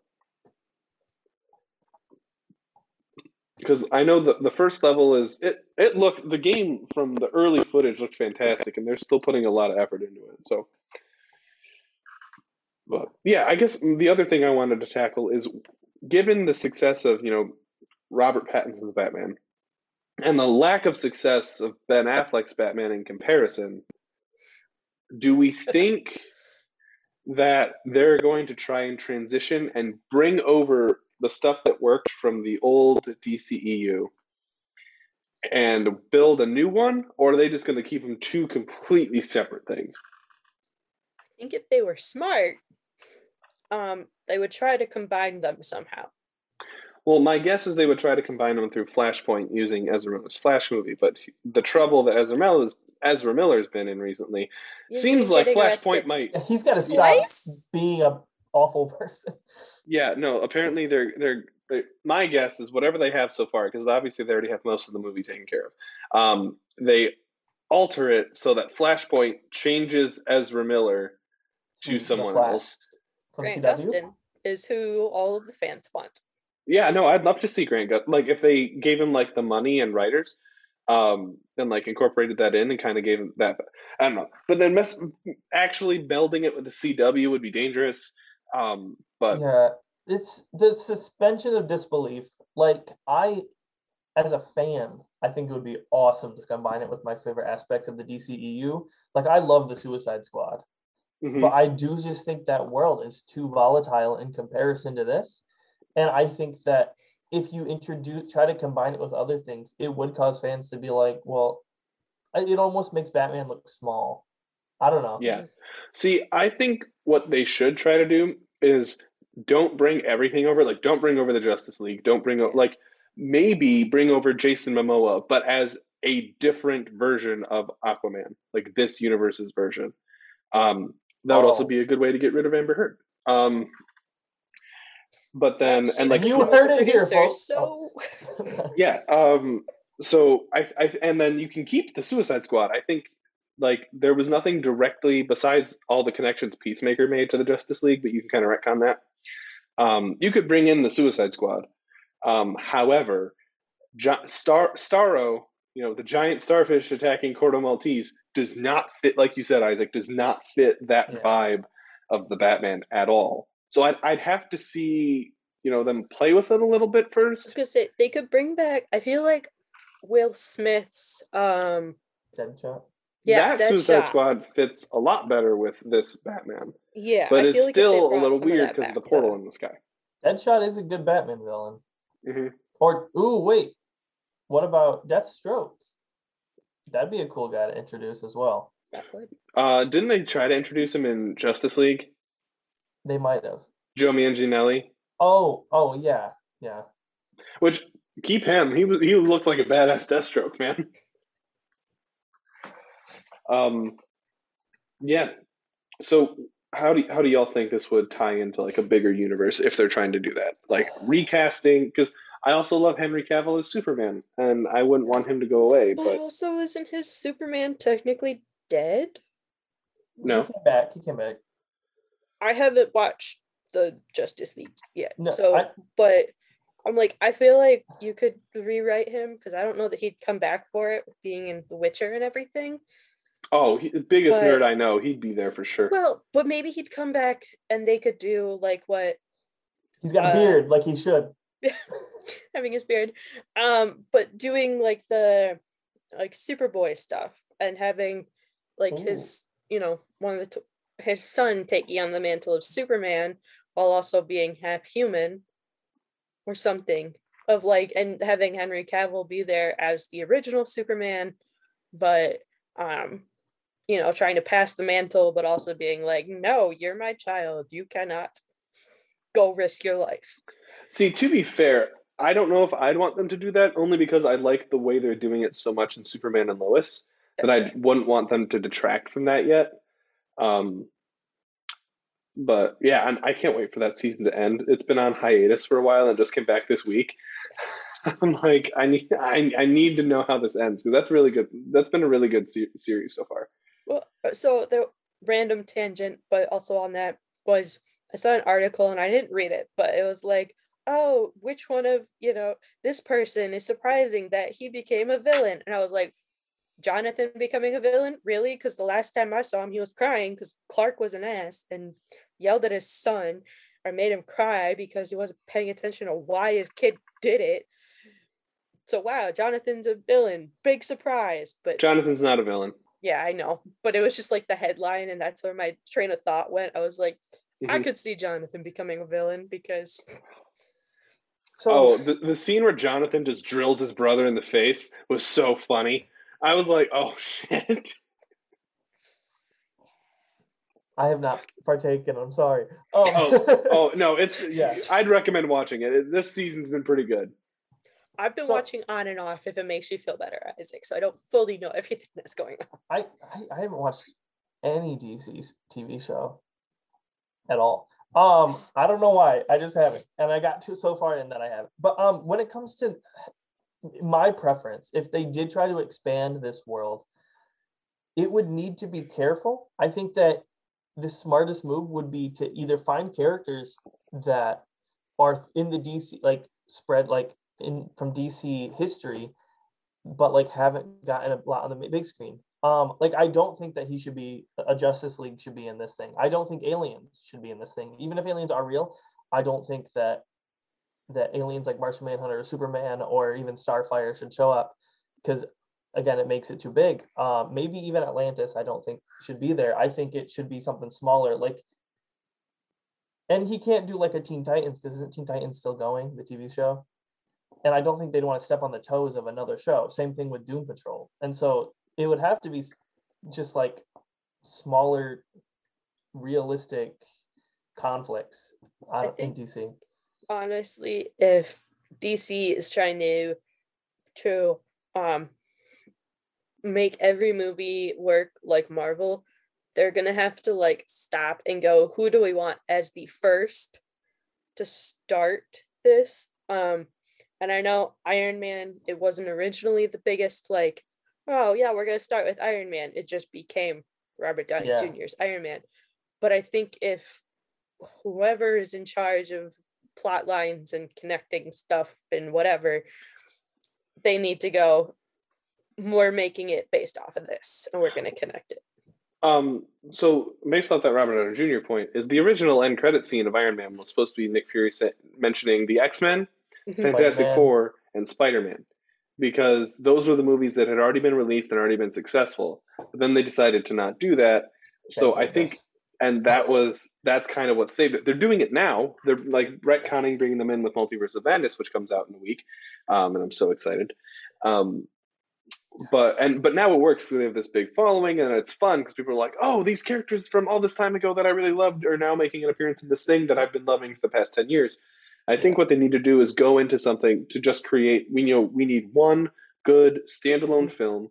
Because I know the the first level is it. It looked the game from the early footage looked fantastic, and they're still putting a lot of effort into it. So, but yeah, I guess the other thing I wanted to tackle is, given the success of you know Robert Pattinson's Batman, and the lack of success of Ben Affleck's Batman in comparison, do we think that they're going to try and transition and bring over the stuff that worked from the old DCEU and build a new one, or are they just going to keep them two completely separate things? I think if they were smart, um, they would try to combine them somehow. Well, my guess is they would try to combine them through Flashpoint using Ezra Miller's Flash movie, but the trouble that Ezra Miller Ezra Miller's been in recently You're seems like Flashpoint arrested. might. He's got to stop Twice? being a awful person. Yeah, no. Apparently, they're they're. they my guess is whatever they have so far, because obviously they already have most of the movie taken care of. Um, they alter it so that Flashpoint changes Ezra Miller to to someone else. From Grant CW. Gustin is who all of the fans want. Yeah, no, I'd love to see Grant Gustin. Like if they gave him like the money and writers, um, and like incorporated that in and kind of gave him that. I don't know, but then mess actually melding it with the CW would be dangerous. Um, but yeah, it's the suspension of disbelief. Like I, as a fan, I think it would be awesome to combine it with my favorite aspects of the DCEU. Like I love the Suicide Squad, mhm. but I do just think that world is too volatile in comparison to this, and I think that if you introduce try to combine it with other things, it would cause fans to be like, well, it almost makes Batman look small. I don't know. Yeah. See, I think what they should try to do is don't bring everything over. Like, don't bring over the Justice League. Don't bring over, like, maybe bring over Jason Momoa, but as a different version of Aquaman, like this universe's version. Um, that would also Oh. be a good way to get rid of Amber Heard. Um, but then, she's and like, You heard it here, folks. So yeah. Um, so I, I, and then you can keep the Suicide Squad. I think like there was nothing directly besides all the connections Peacemaker made to the Justice League, but you can kind of retcon that. Um, you could bring in the Suicide Squad. Um, however, Gi- Star Starro, you know, the giant starfish attacking Corto Maltese, does not fit, like you said, Isaac, does not fit that Yeah. vibe of the Batman at all. So I'd, I'd have to see, you know, them play with it a little bit I was first. gonna say they could bring back. I feel like Will Smith's um Deadshot. that yeah Suicide Squad fits a lot better with this Batman, Yeah, but I it's feel like still a little weird because of the portal though- in the sky. Deadshot is a good Batman villain. hmm Or ooh, wait. What about Deathstroke? That'd be a cool guy to introduce as well. Uh, didn't they try to introduce him in Justice League? They might have. Joe Manganiello, Oh, oh yeah, yeah. which keep him. He was he looked like a badass Deathstroke man. Um, yeah. So how do how do y'all think this would tie into like a bigger universe if they're trying to do that? Like recasting because I also love Henry Cavill as Superman and I wouldn't want him to go away, But but also, isn't his Superman technically dead? No. He came back. He came back. I haven't watched the Justice League yet, No, so I- but I'm like I feel like you could rewrite him because I don't know that he'd come back for it, being in The Witcher and everything. oh, he, the biggest But- nerd I know, he'd be there for sure. Well, but maybe he'd come back and they could do like what He's got a Uh, beard like he should. having his beard, um, but doing like the like Superboy stuff and having like Ooh. his you know one of the t- his son taking on the mantle of Superman while also being half human or something of like and having Henry Cavill be there as the original Superman, but um you know trying to pass the mantle but also being like no you're my child. You cannot go risk your life. See, to be fair, I don't know if I'd want them to do that only because I like the way they're doing it so much in Superman and Lois that I wouldn't want them to detract from that yet. Um, but yeah, I'm, I can't wait for that season to end. It's been on hiatus for a while and just came back this week. I'm like, I need, I, I need to know how this ends because that's really good. That's been a really good se- series so far. Well, uh, so the random tangent, but also on that was I saw an article and I didn't read it, but it was like, oh, which one of you know this person is surprising that he became a villain? And I was like, Jonathan becoming a villain, really? Because the last time I saw him, he was crying because Clark was an ass and yelled at his son or made him cry because he wasn't paying attention to why his kid did it. So wow, Jonathan's a villain. Big surprise. But Jonathan's not a villain. yeah, I know. But it was just like the headline, and that's where my train of thought went. I was like, I Mhm. could see Jonathan becoming a villain because So oh, the, the scene where Jonathan just drills his brother in the face was so funny. I was like, oh shit. I have not partaken. I'm sorry. Um, Oh, oh no, it's Yeah. I'd recommend watching it. It- This season's been pretty good. I've been So- watching on and off if it makes you feel better, Isaac. So I don't fully know everything that's going on. I, I I haven't watched any DC's TV show at all. Um, I don't know why. I just haven't, and I got to so far in that I haven't. But um, when it comes to my preference, if they did try to expand this world, it would need to be careful. I think that the smartest move would be to either find characters that are in the DC like spread like in from DC history, but like haven't gotten a lot on the big screen. Um, like I don't think that he should be a Justice League should be in this thing. I don't think aliens should be in this thing. Even if aliens are real, I don't think that that aliens like Martian Manhunter or Superman or even Starfire should show up because again it makes it too big. Um, maybe even Atlantis I don't think should be there. I think it should be something smaller like and he can't do like a Teen Titans because isn't Teen Titans still going, the TV show? And I don't think they'd want to step on the toes of another show. Same thing with Doom Patrol. And so it would have to be just like smaller, realistic conflicts I uh, in think- DC. Honestly, if DC is trying to to um make every movie work like Marvel, they're gonna have to like stop and go, who do we want as the first to start this? Um and I know Iron Man, it wasn't originally the biggest like, oh yeah, we're gonna start with Iron Man. It just became Robert Downey Yeah. Jr.'s Iron Man. But I think if whoever is in charge of plot lines and connecting stuff and whatever, they need to go. we're making it based off of this and we're going to connect it. Um, so based off that Robert Downey Jr. point, is the original end credit scene of Iron Man was supposed to be Nick Fury sa- mentioning the X Men, Fantastic Spider-Man. Four, and Spider Man, because those were the movies that had already been released and already been successful. But then they decided to not do that. So I think, goodness. And that was that's kind of what saved it. They're doing it now. They're like retconning, bringing them in with Multiverse of Madness, which comes out in a week, um, and I'm so excited. Um, but and but now it works. So they have this big following, and it's fun because people are like, "Oh, these characters from all this time ago that I really loved are now making an appearance in this thing that I've been loving for the past ten years." I think what they need to do is go into something to just create. We know we need one good standalone film,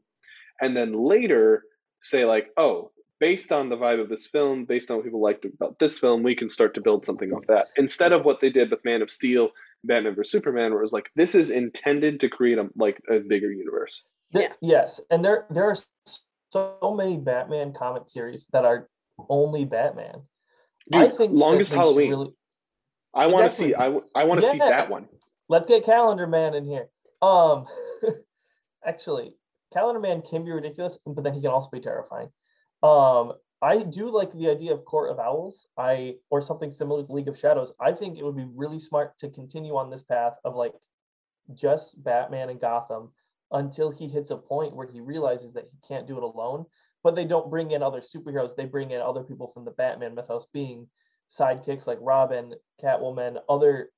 and then later say like, "Oh, based on the vibe of this film, based on what people liked about this film, we can start to build something off that." Instead of what they did with Man of Steel, Batman vs Superman, where it was like, "This is intended to create a like a bigger universe." There- Yes, and there there are so many Batman comic series that are only Batman. Dude, think longest Halloween. really- I want to Exactly. see. I want to see that one. let's get Calendar Man in here. Um, actually, Calendar Man can be ridiculous, but then he can also be terrifying. Um, I do like the idea of Court of Owls. I or something similar to League of Shadows. I think it would be really smart to continue on this path of like just Batman and Gotham until he hits a point where he realizes that he can't do it alone. But they don't bring in other superheroes. They bring in other people from the Batman mythos, being sidekicks like Robin, Catwoman, other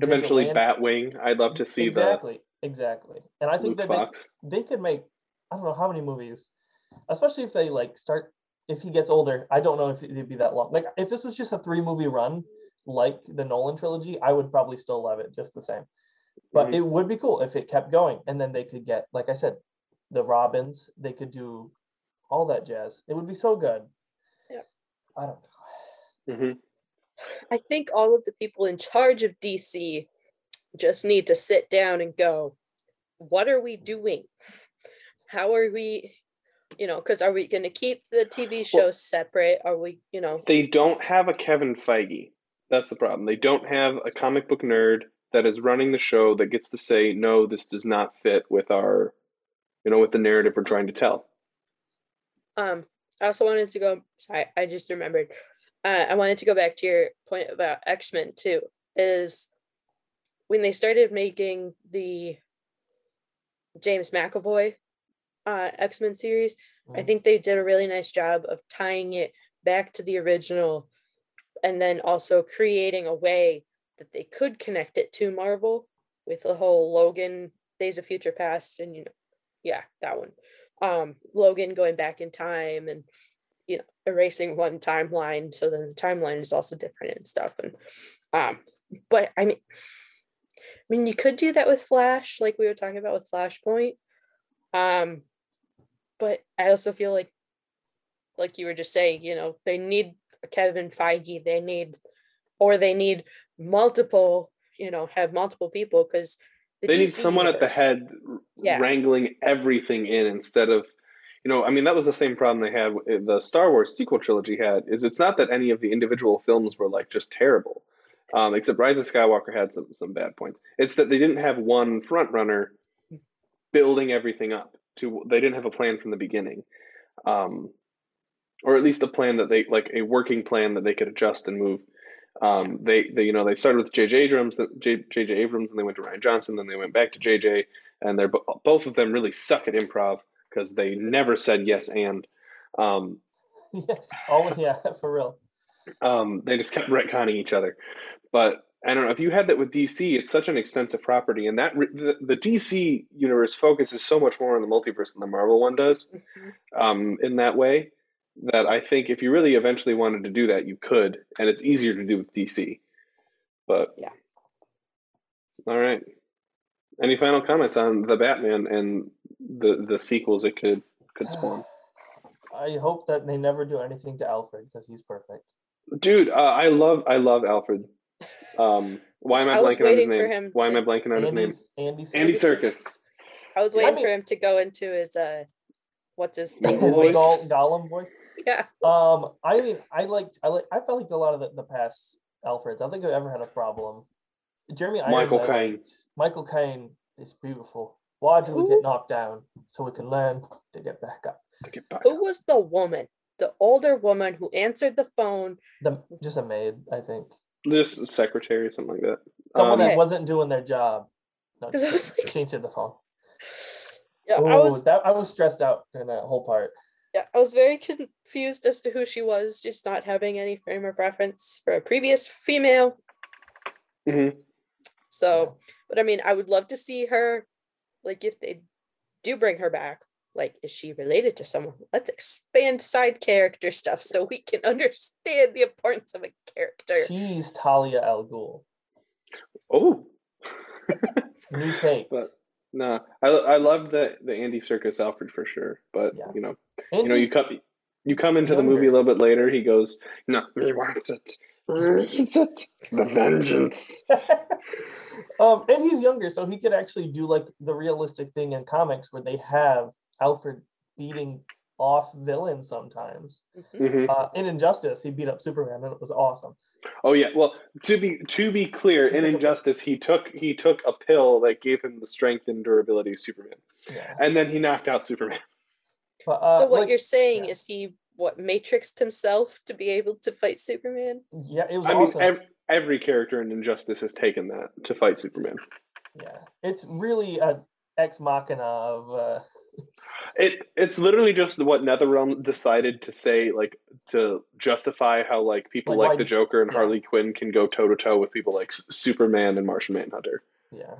Eventually, Batwing. I'd love to see exactly, exactly. And I think Luke that Fox. they, they could make I don't know how many movies, especially if they like start if he gets older. I don't know if it'd be that long. Like if this was just a three movie run, like the Nolan trilogy, I would probably still love it just the same. But Mhm. it would be cool if it kept going, and then they could get, like I said, the Robins. They could do all that jazz. It would be so good. Yeah. I don't know. hmm I think all of the people in charge of DC just need to sit down and go, what are we doing? How are we, you know, because are we going to keep the TV shows separate? Are we, you know, They don't have a Kevin Feige. That's the problem. They don't have a comic book nerd that is running the show that gets to say, no, this does not fit with our, you know, with the narrative we're trying to tell. um, I also wanted to go, sorry, I just remembered. Uh, I wanted to go back to your point about X Men too. Is when they started making the James McAvoy uh, X Men series, I Mhm. think they did a really nice job of tying it back to the original and then also creating a way that they could connect it to Marvel with the whole Logan Days of Future Past and you know yeah, that one. Um Logan going back in time and you know erasing one timeline so then the timeline is also different and stuff and um but I mean I mean you could do that with Flash like we were talking about with Flashpoint. Um but I also feel like like you were just saying, you know, they need Kevin Feige, they need or they need multiple, you know, have multiple people because they need someone at the head Yeah. wrangling everything in instead of you know i mean that was the same problem they had with the star wars sequel trilogy had is it's not that any of the individual films were like just terrible. Um, except rise of skywalker had some some bad points. It's that they didn't have one front runner building everything up to they didn't have a plan from the beginning um, or at least a plan that they like a working plan that they could adjust and move um, they, they, you know, they started with J.J. Abrams, J, J.J. Abrams, and they went to Rian Johnson, then they went back to J.J. And they're both of them really suck at improv because they never said yes and. Um. Oh yeah, for real. um, they just kept retconning each other. But I don't know if you had that with DC. It's such an extensive property, and that re- the, the DC universe focuses so much more on the multiverse than the Marvel one does. Mhm. Um, in that way, that I think if you really eventually wanted to do that, you could, and it's easier to do with DC. But Yeah. All right. Any final comments on the Batman and the the sequels it could could spawn? I hope that they never do anything to Alfred because he's perfect. Dude, uh, I love I love Alfred. Um, why am I, I blanking on his name? him Why am I blanking on his name? Andy, Andy Serkis. Serkis. I was I waiting mean- for him to go into his uh what's his Smeagol His voice? Gol- Gollum voice. Yeah. Um, I mean, I liked, I like, I felt like a lot of the, the past Alfreds. I don't think I've ever had a problem. Jeremy Irons, Michael I Caine. Michael Caine is beautiful. Why do we get knocked down? so we can learn to get back up. To get back. Who was the woman? The older woman who answered the phone. The just a maid, I think. This secretary, or something like that. Someone Um, that wasn't doing their job. No, 'Cause I was like- she answered the phone. Yeah, I Oh, was that I was stressed out during that whole part. yeah, I was very confused as to who she was, just not having any frame of reference for a previous female. mhm. So, but I mean, I would love to see her, like, if they do bring her back, like, is she related to someone? Let's expand side character stuff so we can understand the importance of a character. She's Talia al Ghul. Oh, New take. but no, I I love the the Andy Serkis Alfred for sure. But Yeah. you know, And you know, you come you come into the movie a little bit later. He goes, "No, he wants it. He needs it. The vengeance." um, and he's younger, so he could actually do like the realistic thing in comics where they have Alfred beating off villains sometimes. Mhm. hmm Uh, in Injustice, he beat up Superman, and it was awesome. Oh yeah. Well, to be to be clear, in Injustice, he took he took a pill that gave him the strength and durability of Superman, Yeah. and then he knocked out Superman. But uh, so, what like, you're saying yeah. is he what matrixed himself to be able to fight Superman? yeah, it was I mean, awesome. ev- every character in Injustice has taken that to fight Superman. yeah, it's really a ex machina of. Uh, It it's literally just what NetherRealm decided to say, like to justify how like people Like, like, why- the Joker and yeah. Harley Quinn can go toe to toe with people like Superman and Martian Manhunter. yeah.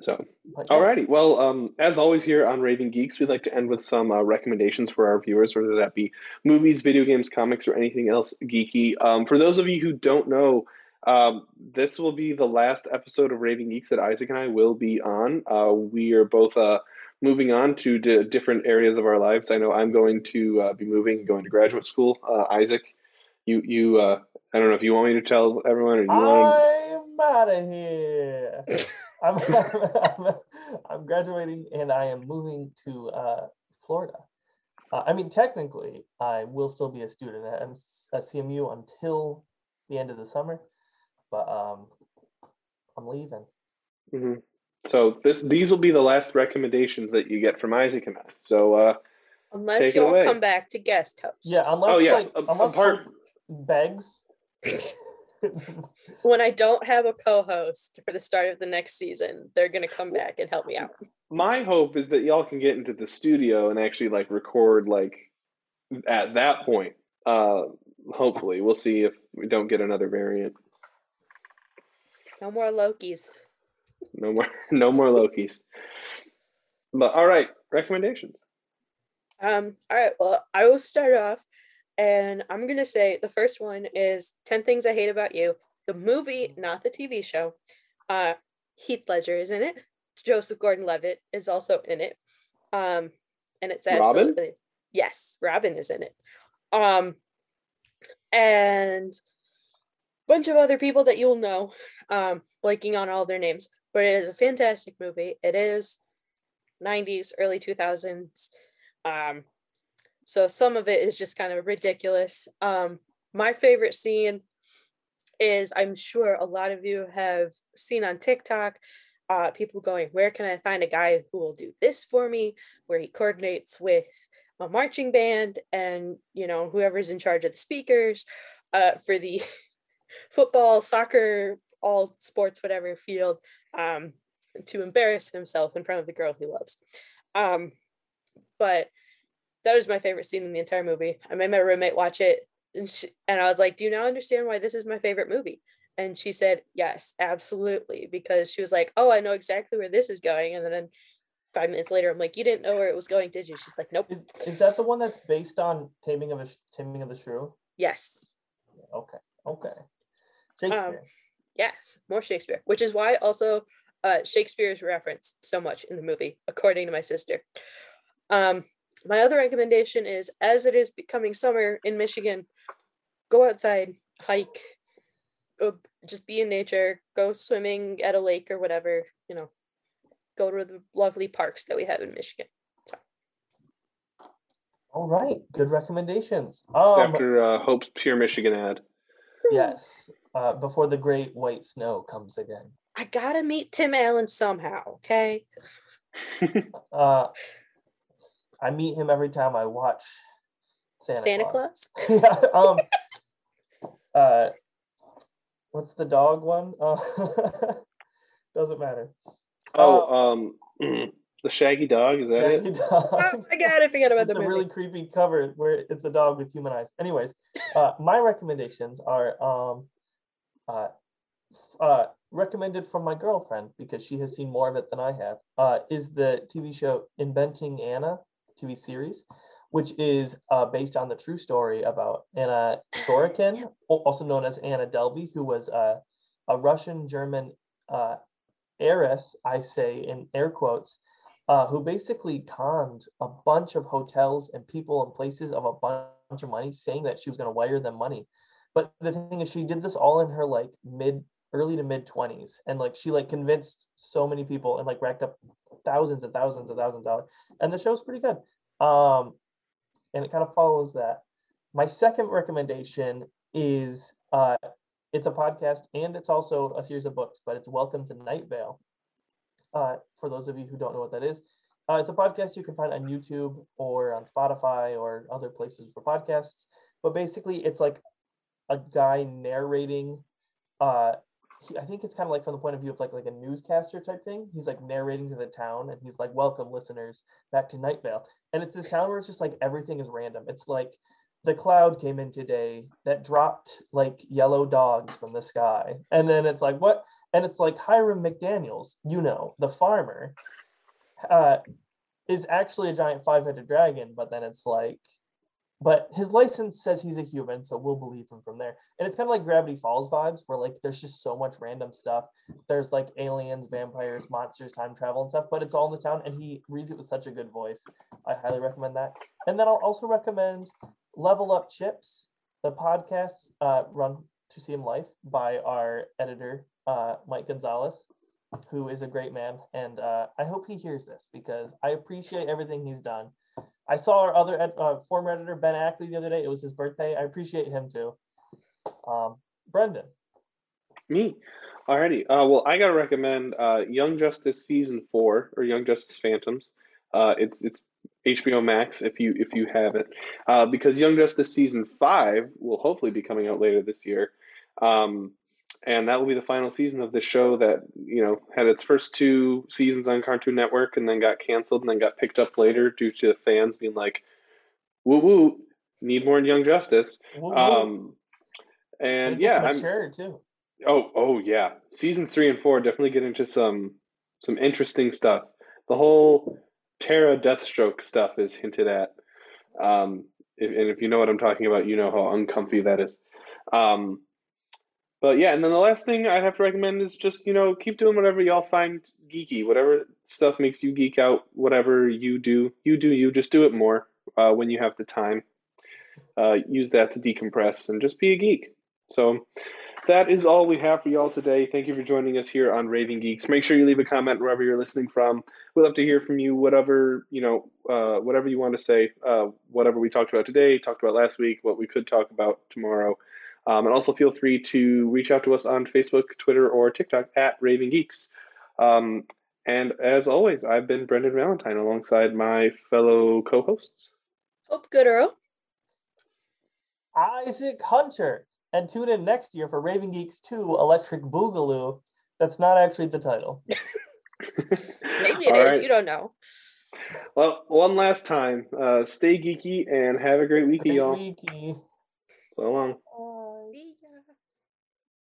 So, alrighty. Well, um, as always here on Raving Geeks, we'd like to end with some uh, recommendations for our viewers, whether that be movies, video games, comics, or anything else geeky. Um, for those of you who don't know, um, this will be the last episode of Raving Geeks that Isaac and I will be on. Uh, we are both uh, moving on to d- different areas of our lives. I know I'm going to uh, be moving, going to graduate school. Uh, Isaac, you you uh, I don't know if you want me to tell everyone or you want. I'm out of here. I'm, I'm, I'm graduating and I am moving to uh, Florida. Uh, I mean, technically, I will still be a student at, CMU until the end of the summer, but um, I'm leaving. hmm So this these will be the last recommendations that you get from Isaac and I. So uh, Unless Take y'all away. come back to guest host. Yeah, unless oh yes, like, a- unless apart Hope begs. When I don't have a co-host for the start of the next season, they're gonna come back and help me out. my hope is that y'all can get into the studio and actually like record like at that point. Uh, hopefully, we'll see if we don't get another variant. No more Lokis. No more, no more Lokis. But all right, recommendations. Um, all right, well, I will start off and I'm gonna say the first one is 10 Things I Hate About You, the movie, not the TV show. Uh Heath Ledger is in it. Joseph Gordon Levitt is also in it. Um, and it's Robin? absolutely yes, Robin is in it. Um and bunch of other people that you'll know, um, blanking on all their names, but it is a fantastic movie. It is 90s, early 2000s. Um, so some of it is just kind of ridiculous. Um, my favorite scene is I'm sure a lot of you have seen on TikTok uh, people going, Where can I find a guy who will do this for me? Where he coordinates with a marching band and, you know, whoever's in charge of the speakers uh, for the football, soccer, all sports, whatever field, um, to embarrass himself in front of the girl he loves. Um, but that was my favorite scene in the entire movie. I made my roommate watch it, and she, and I was like, "Do you now understand why this is my favorite movie?" And she said, "Yes, absolutely," because she was like, "Oh, I know exactly where this is going." And then five minutes later, I'm like, "You didn't know where it was going, did you?" She's like, "Nope." Is, is that the one that's based on Taming of a Taming of the Shrew? Yes, Okay, okay. Shakespeare. Yes, more Shakespeare, which is why also uh, Shakespeare is referenced so much in the movie, according to my sister. Um, my other recommendation is, as it is becoming summer in Michigan, go outside, hike, go just be in nature, go swimming at a lake or whatever, you know, go to the lovely parks that we have in Michigan. All right, good recommendations. Um, After uh, Hope's Pure Michigan ad. Yes, uh, before the great white snow comes again. I gotta meet Tim Allen somehow, okay? uh, I meet him every time I watch Santa, Santa Claus. Claus. yeah. Um. Uh, what's the dog one? Uh, doesn't matter. Oh, um, the Shaggy Dog is that Shaggy it? dog. Oh my god, I forgot about It's the a movie. really creepy cover where it's a dog with human eyes. Anyways, uh, my recommendations are um, uh, uh, recommended from my girlfriend because she has seen more of it than I have. Uh, is the TV show Inventing Anna TV series, which is uh, based on the true story about Anna Sorokin, also known as Anna Delvey, who was uh, a Russian German uh, heiress, I say in air quotes, uh, who basically conned a bunch of hotels and people and places of a bunch of money, saying that she was going to wire them money. But the thing is, she did this all in her like mid, early to mid twenties, and like she like convinced so many people and like racked up thousands and thousands and thousands of dollars. And the show's pretty good. Um, and it kind of follows that. My second recommendation is uh, it's a podcast and it's also a series of books, but it's Welcome to Night Vale. Uh, for those of you who don't know what that is, uh, it's a podcast you can find on YouTube or on Spotify or other places for podcasts. But basically, it's like a guy narrating. Uh, he, I think it's kind of like from the point of view of like like a newscaster type thing. He's like narrating to the town, and he's like, "Welcome, listeners, back to Night Vale." And it's this town where it's just like everything is random. It's like the cloud came in today that dropped like yellow dogs from the sky, and then it's like what? And it's like Hiram McDaniels, you know, the farmer, uh, is actually a giant five-headed dragon, but then it's like but his license says he's a human, so we'll believe him from there. And it's kind of like Gravity Falls vibes, where like there's just so much random stuff. There's like aliens, vampires, monsters, time travel, and stuff, but it's all in the town, and he reads it with such a good voice. I highly recommend that. And then I'll also recommend Level Up Chips, the podcast uh, run to CM Life by our editor uh, Mike Gonzalez, who is a great man, and uh, I hope he hears this because I appreciate everything he's done. I saw our other ed- uh, former editor Ben Ackley the other day. It was his birthday. I appreciate him too. Um, Brendan, Me. Alrighty. Uh, well, I gotta recommend uh, Young Justice season four or Young Justice Phantoms. Uh, it's it's HBO Max if you if you have it, uh, because Young Justice season five will hopefully be coming out later this year, um, and that will be the final season of the show that you know had its first two seasons on Cartoon Network and then got canceled and then got picked up later due to fans being like, "Woo woo, need more in Young Justice." Um, and yeah, I'm, mature too. Oh, oh yeah. Seasons three and four definitely get into some some interesting stuff. The whole Terra Deathstroke stuff is hinted at. Um, if, and if you know what I'm talking about, you know how uncomfy that is. Um, but yeah, and then the last thing I'd have to recommend is just, you know, keep doing whatever y'all find geeky. Whatever stuff makes you geek out, whatever you do, you do you. Just do it more uh, when you have the time. Uh, use that to decompress and just be a geek. So that is all we have for y'all today. Thank you for joining us here on Raving Geeks. Make sure you leave a comment wherever you're listening from. We'd love to hear from you, whatever you know, uh, whatever you want to say, uh, whatever we talked about today, talked about last week, what we could talk about tomorrow. Um, and also feel free to reach out to us on Facebook, Twitter, or TikTok at Raving Geeks. Um, and as always, I've been Brendan Valentine alongside my fellow co-hosts. Hope good Earl. Isaac Hunter. And tune in next year for Raven Geeks 2 Electric Boogaloo. That's not actually the title. Maybe it All is. right. You don't know. Well, one last time, uh, stay geeky and have a great week, y'all. weeky. So long.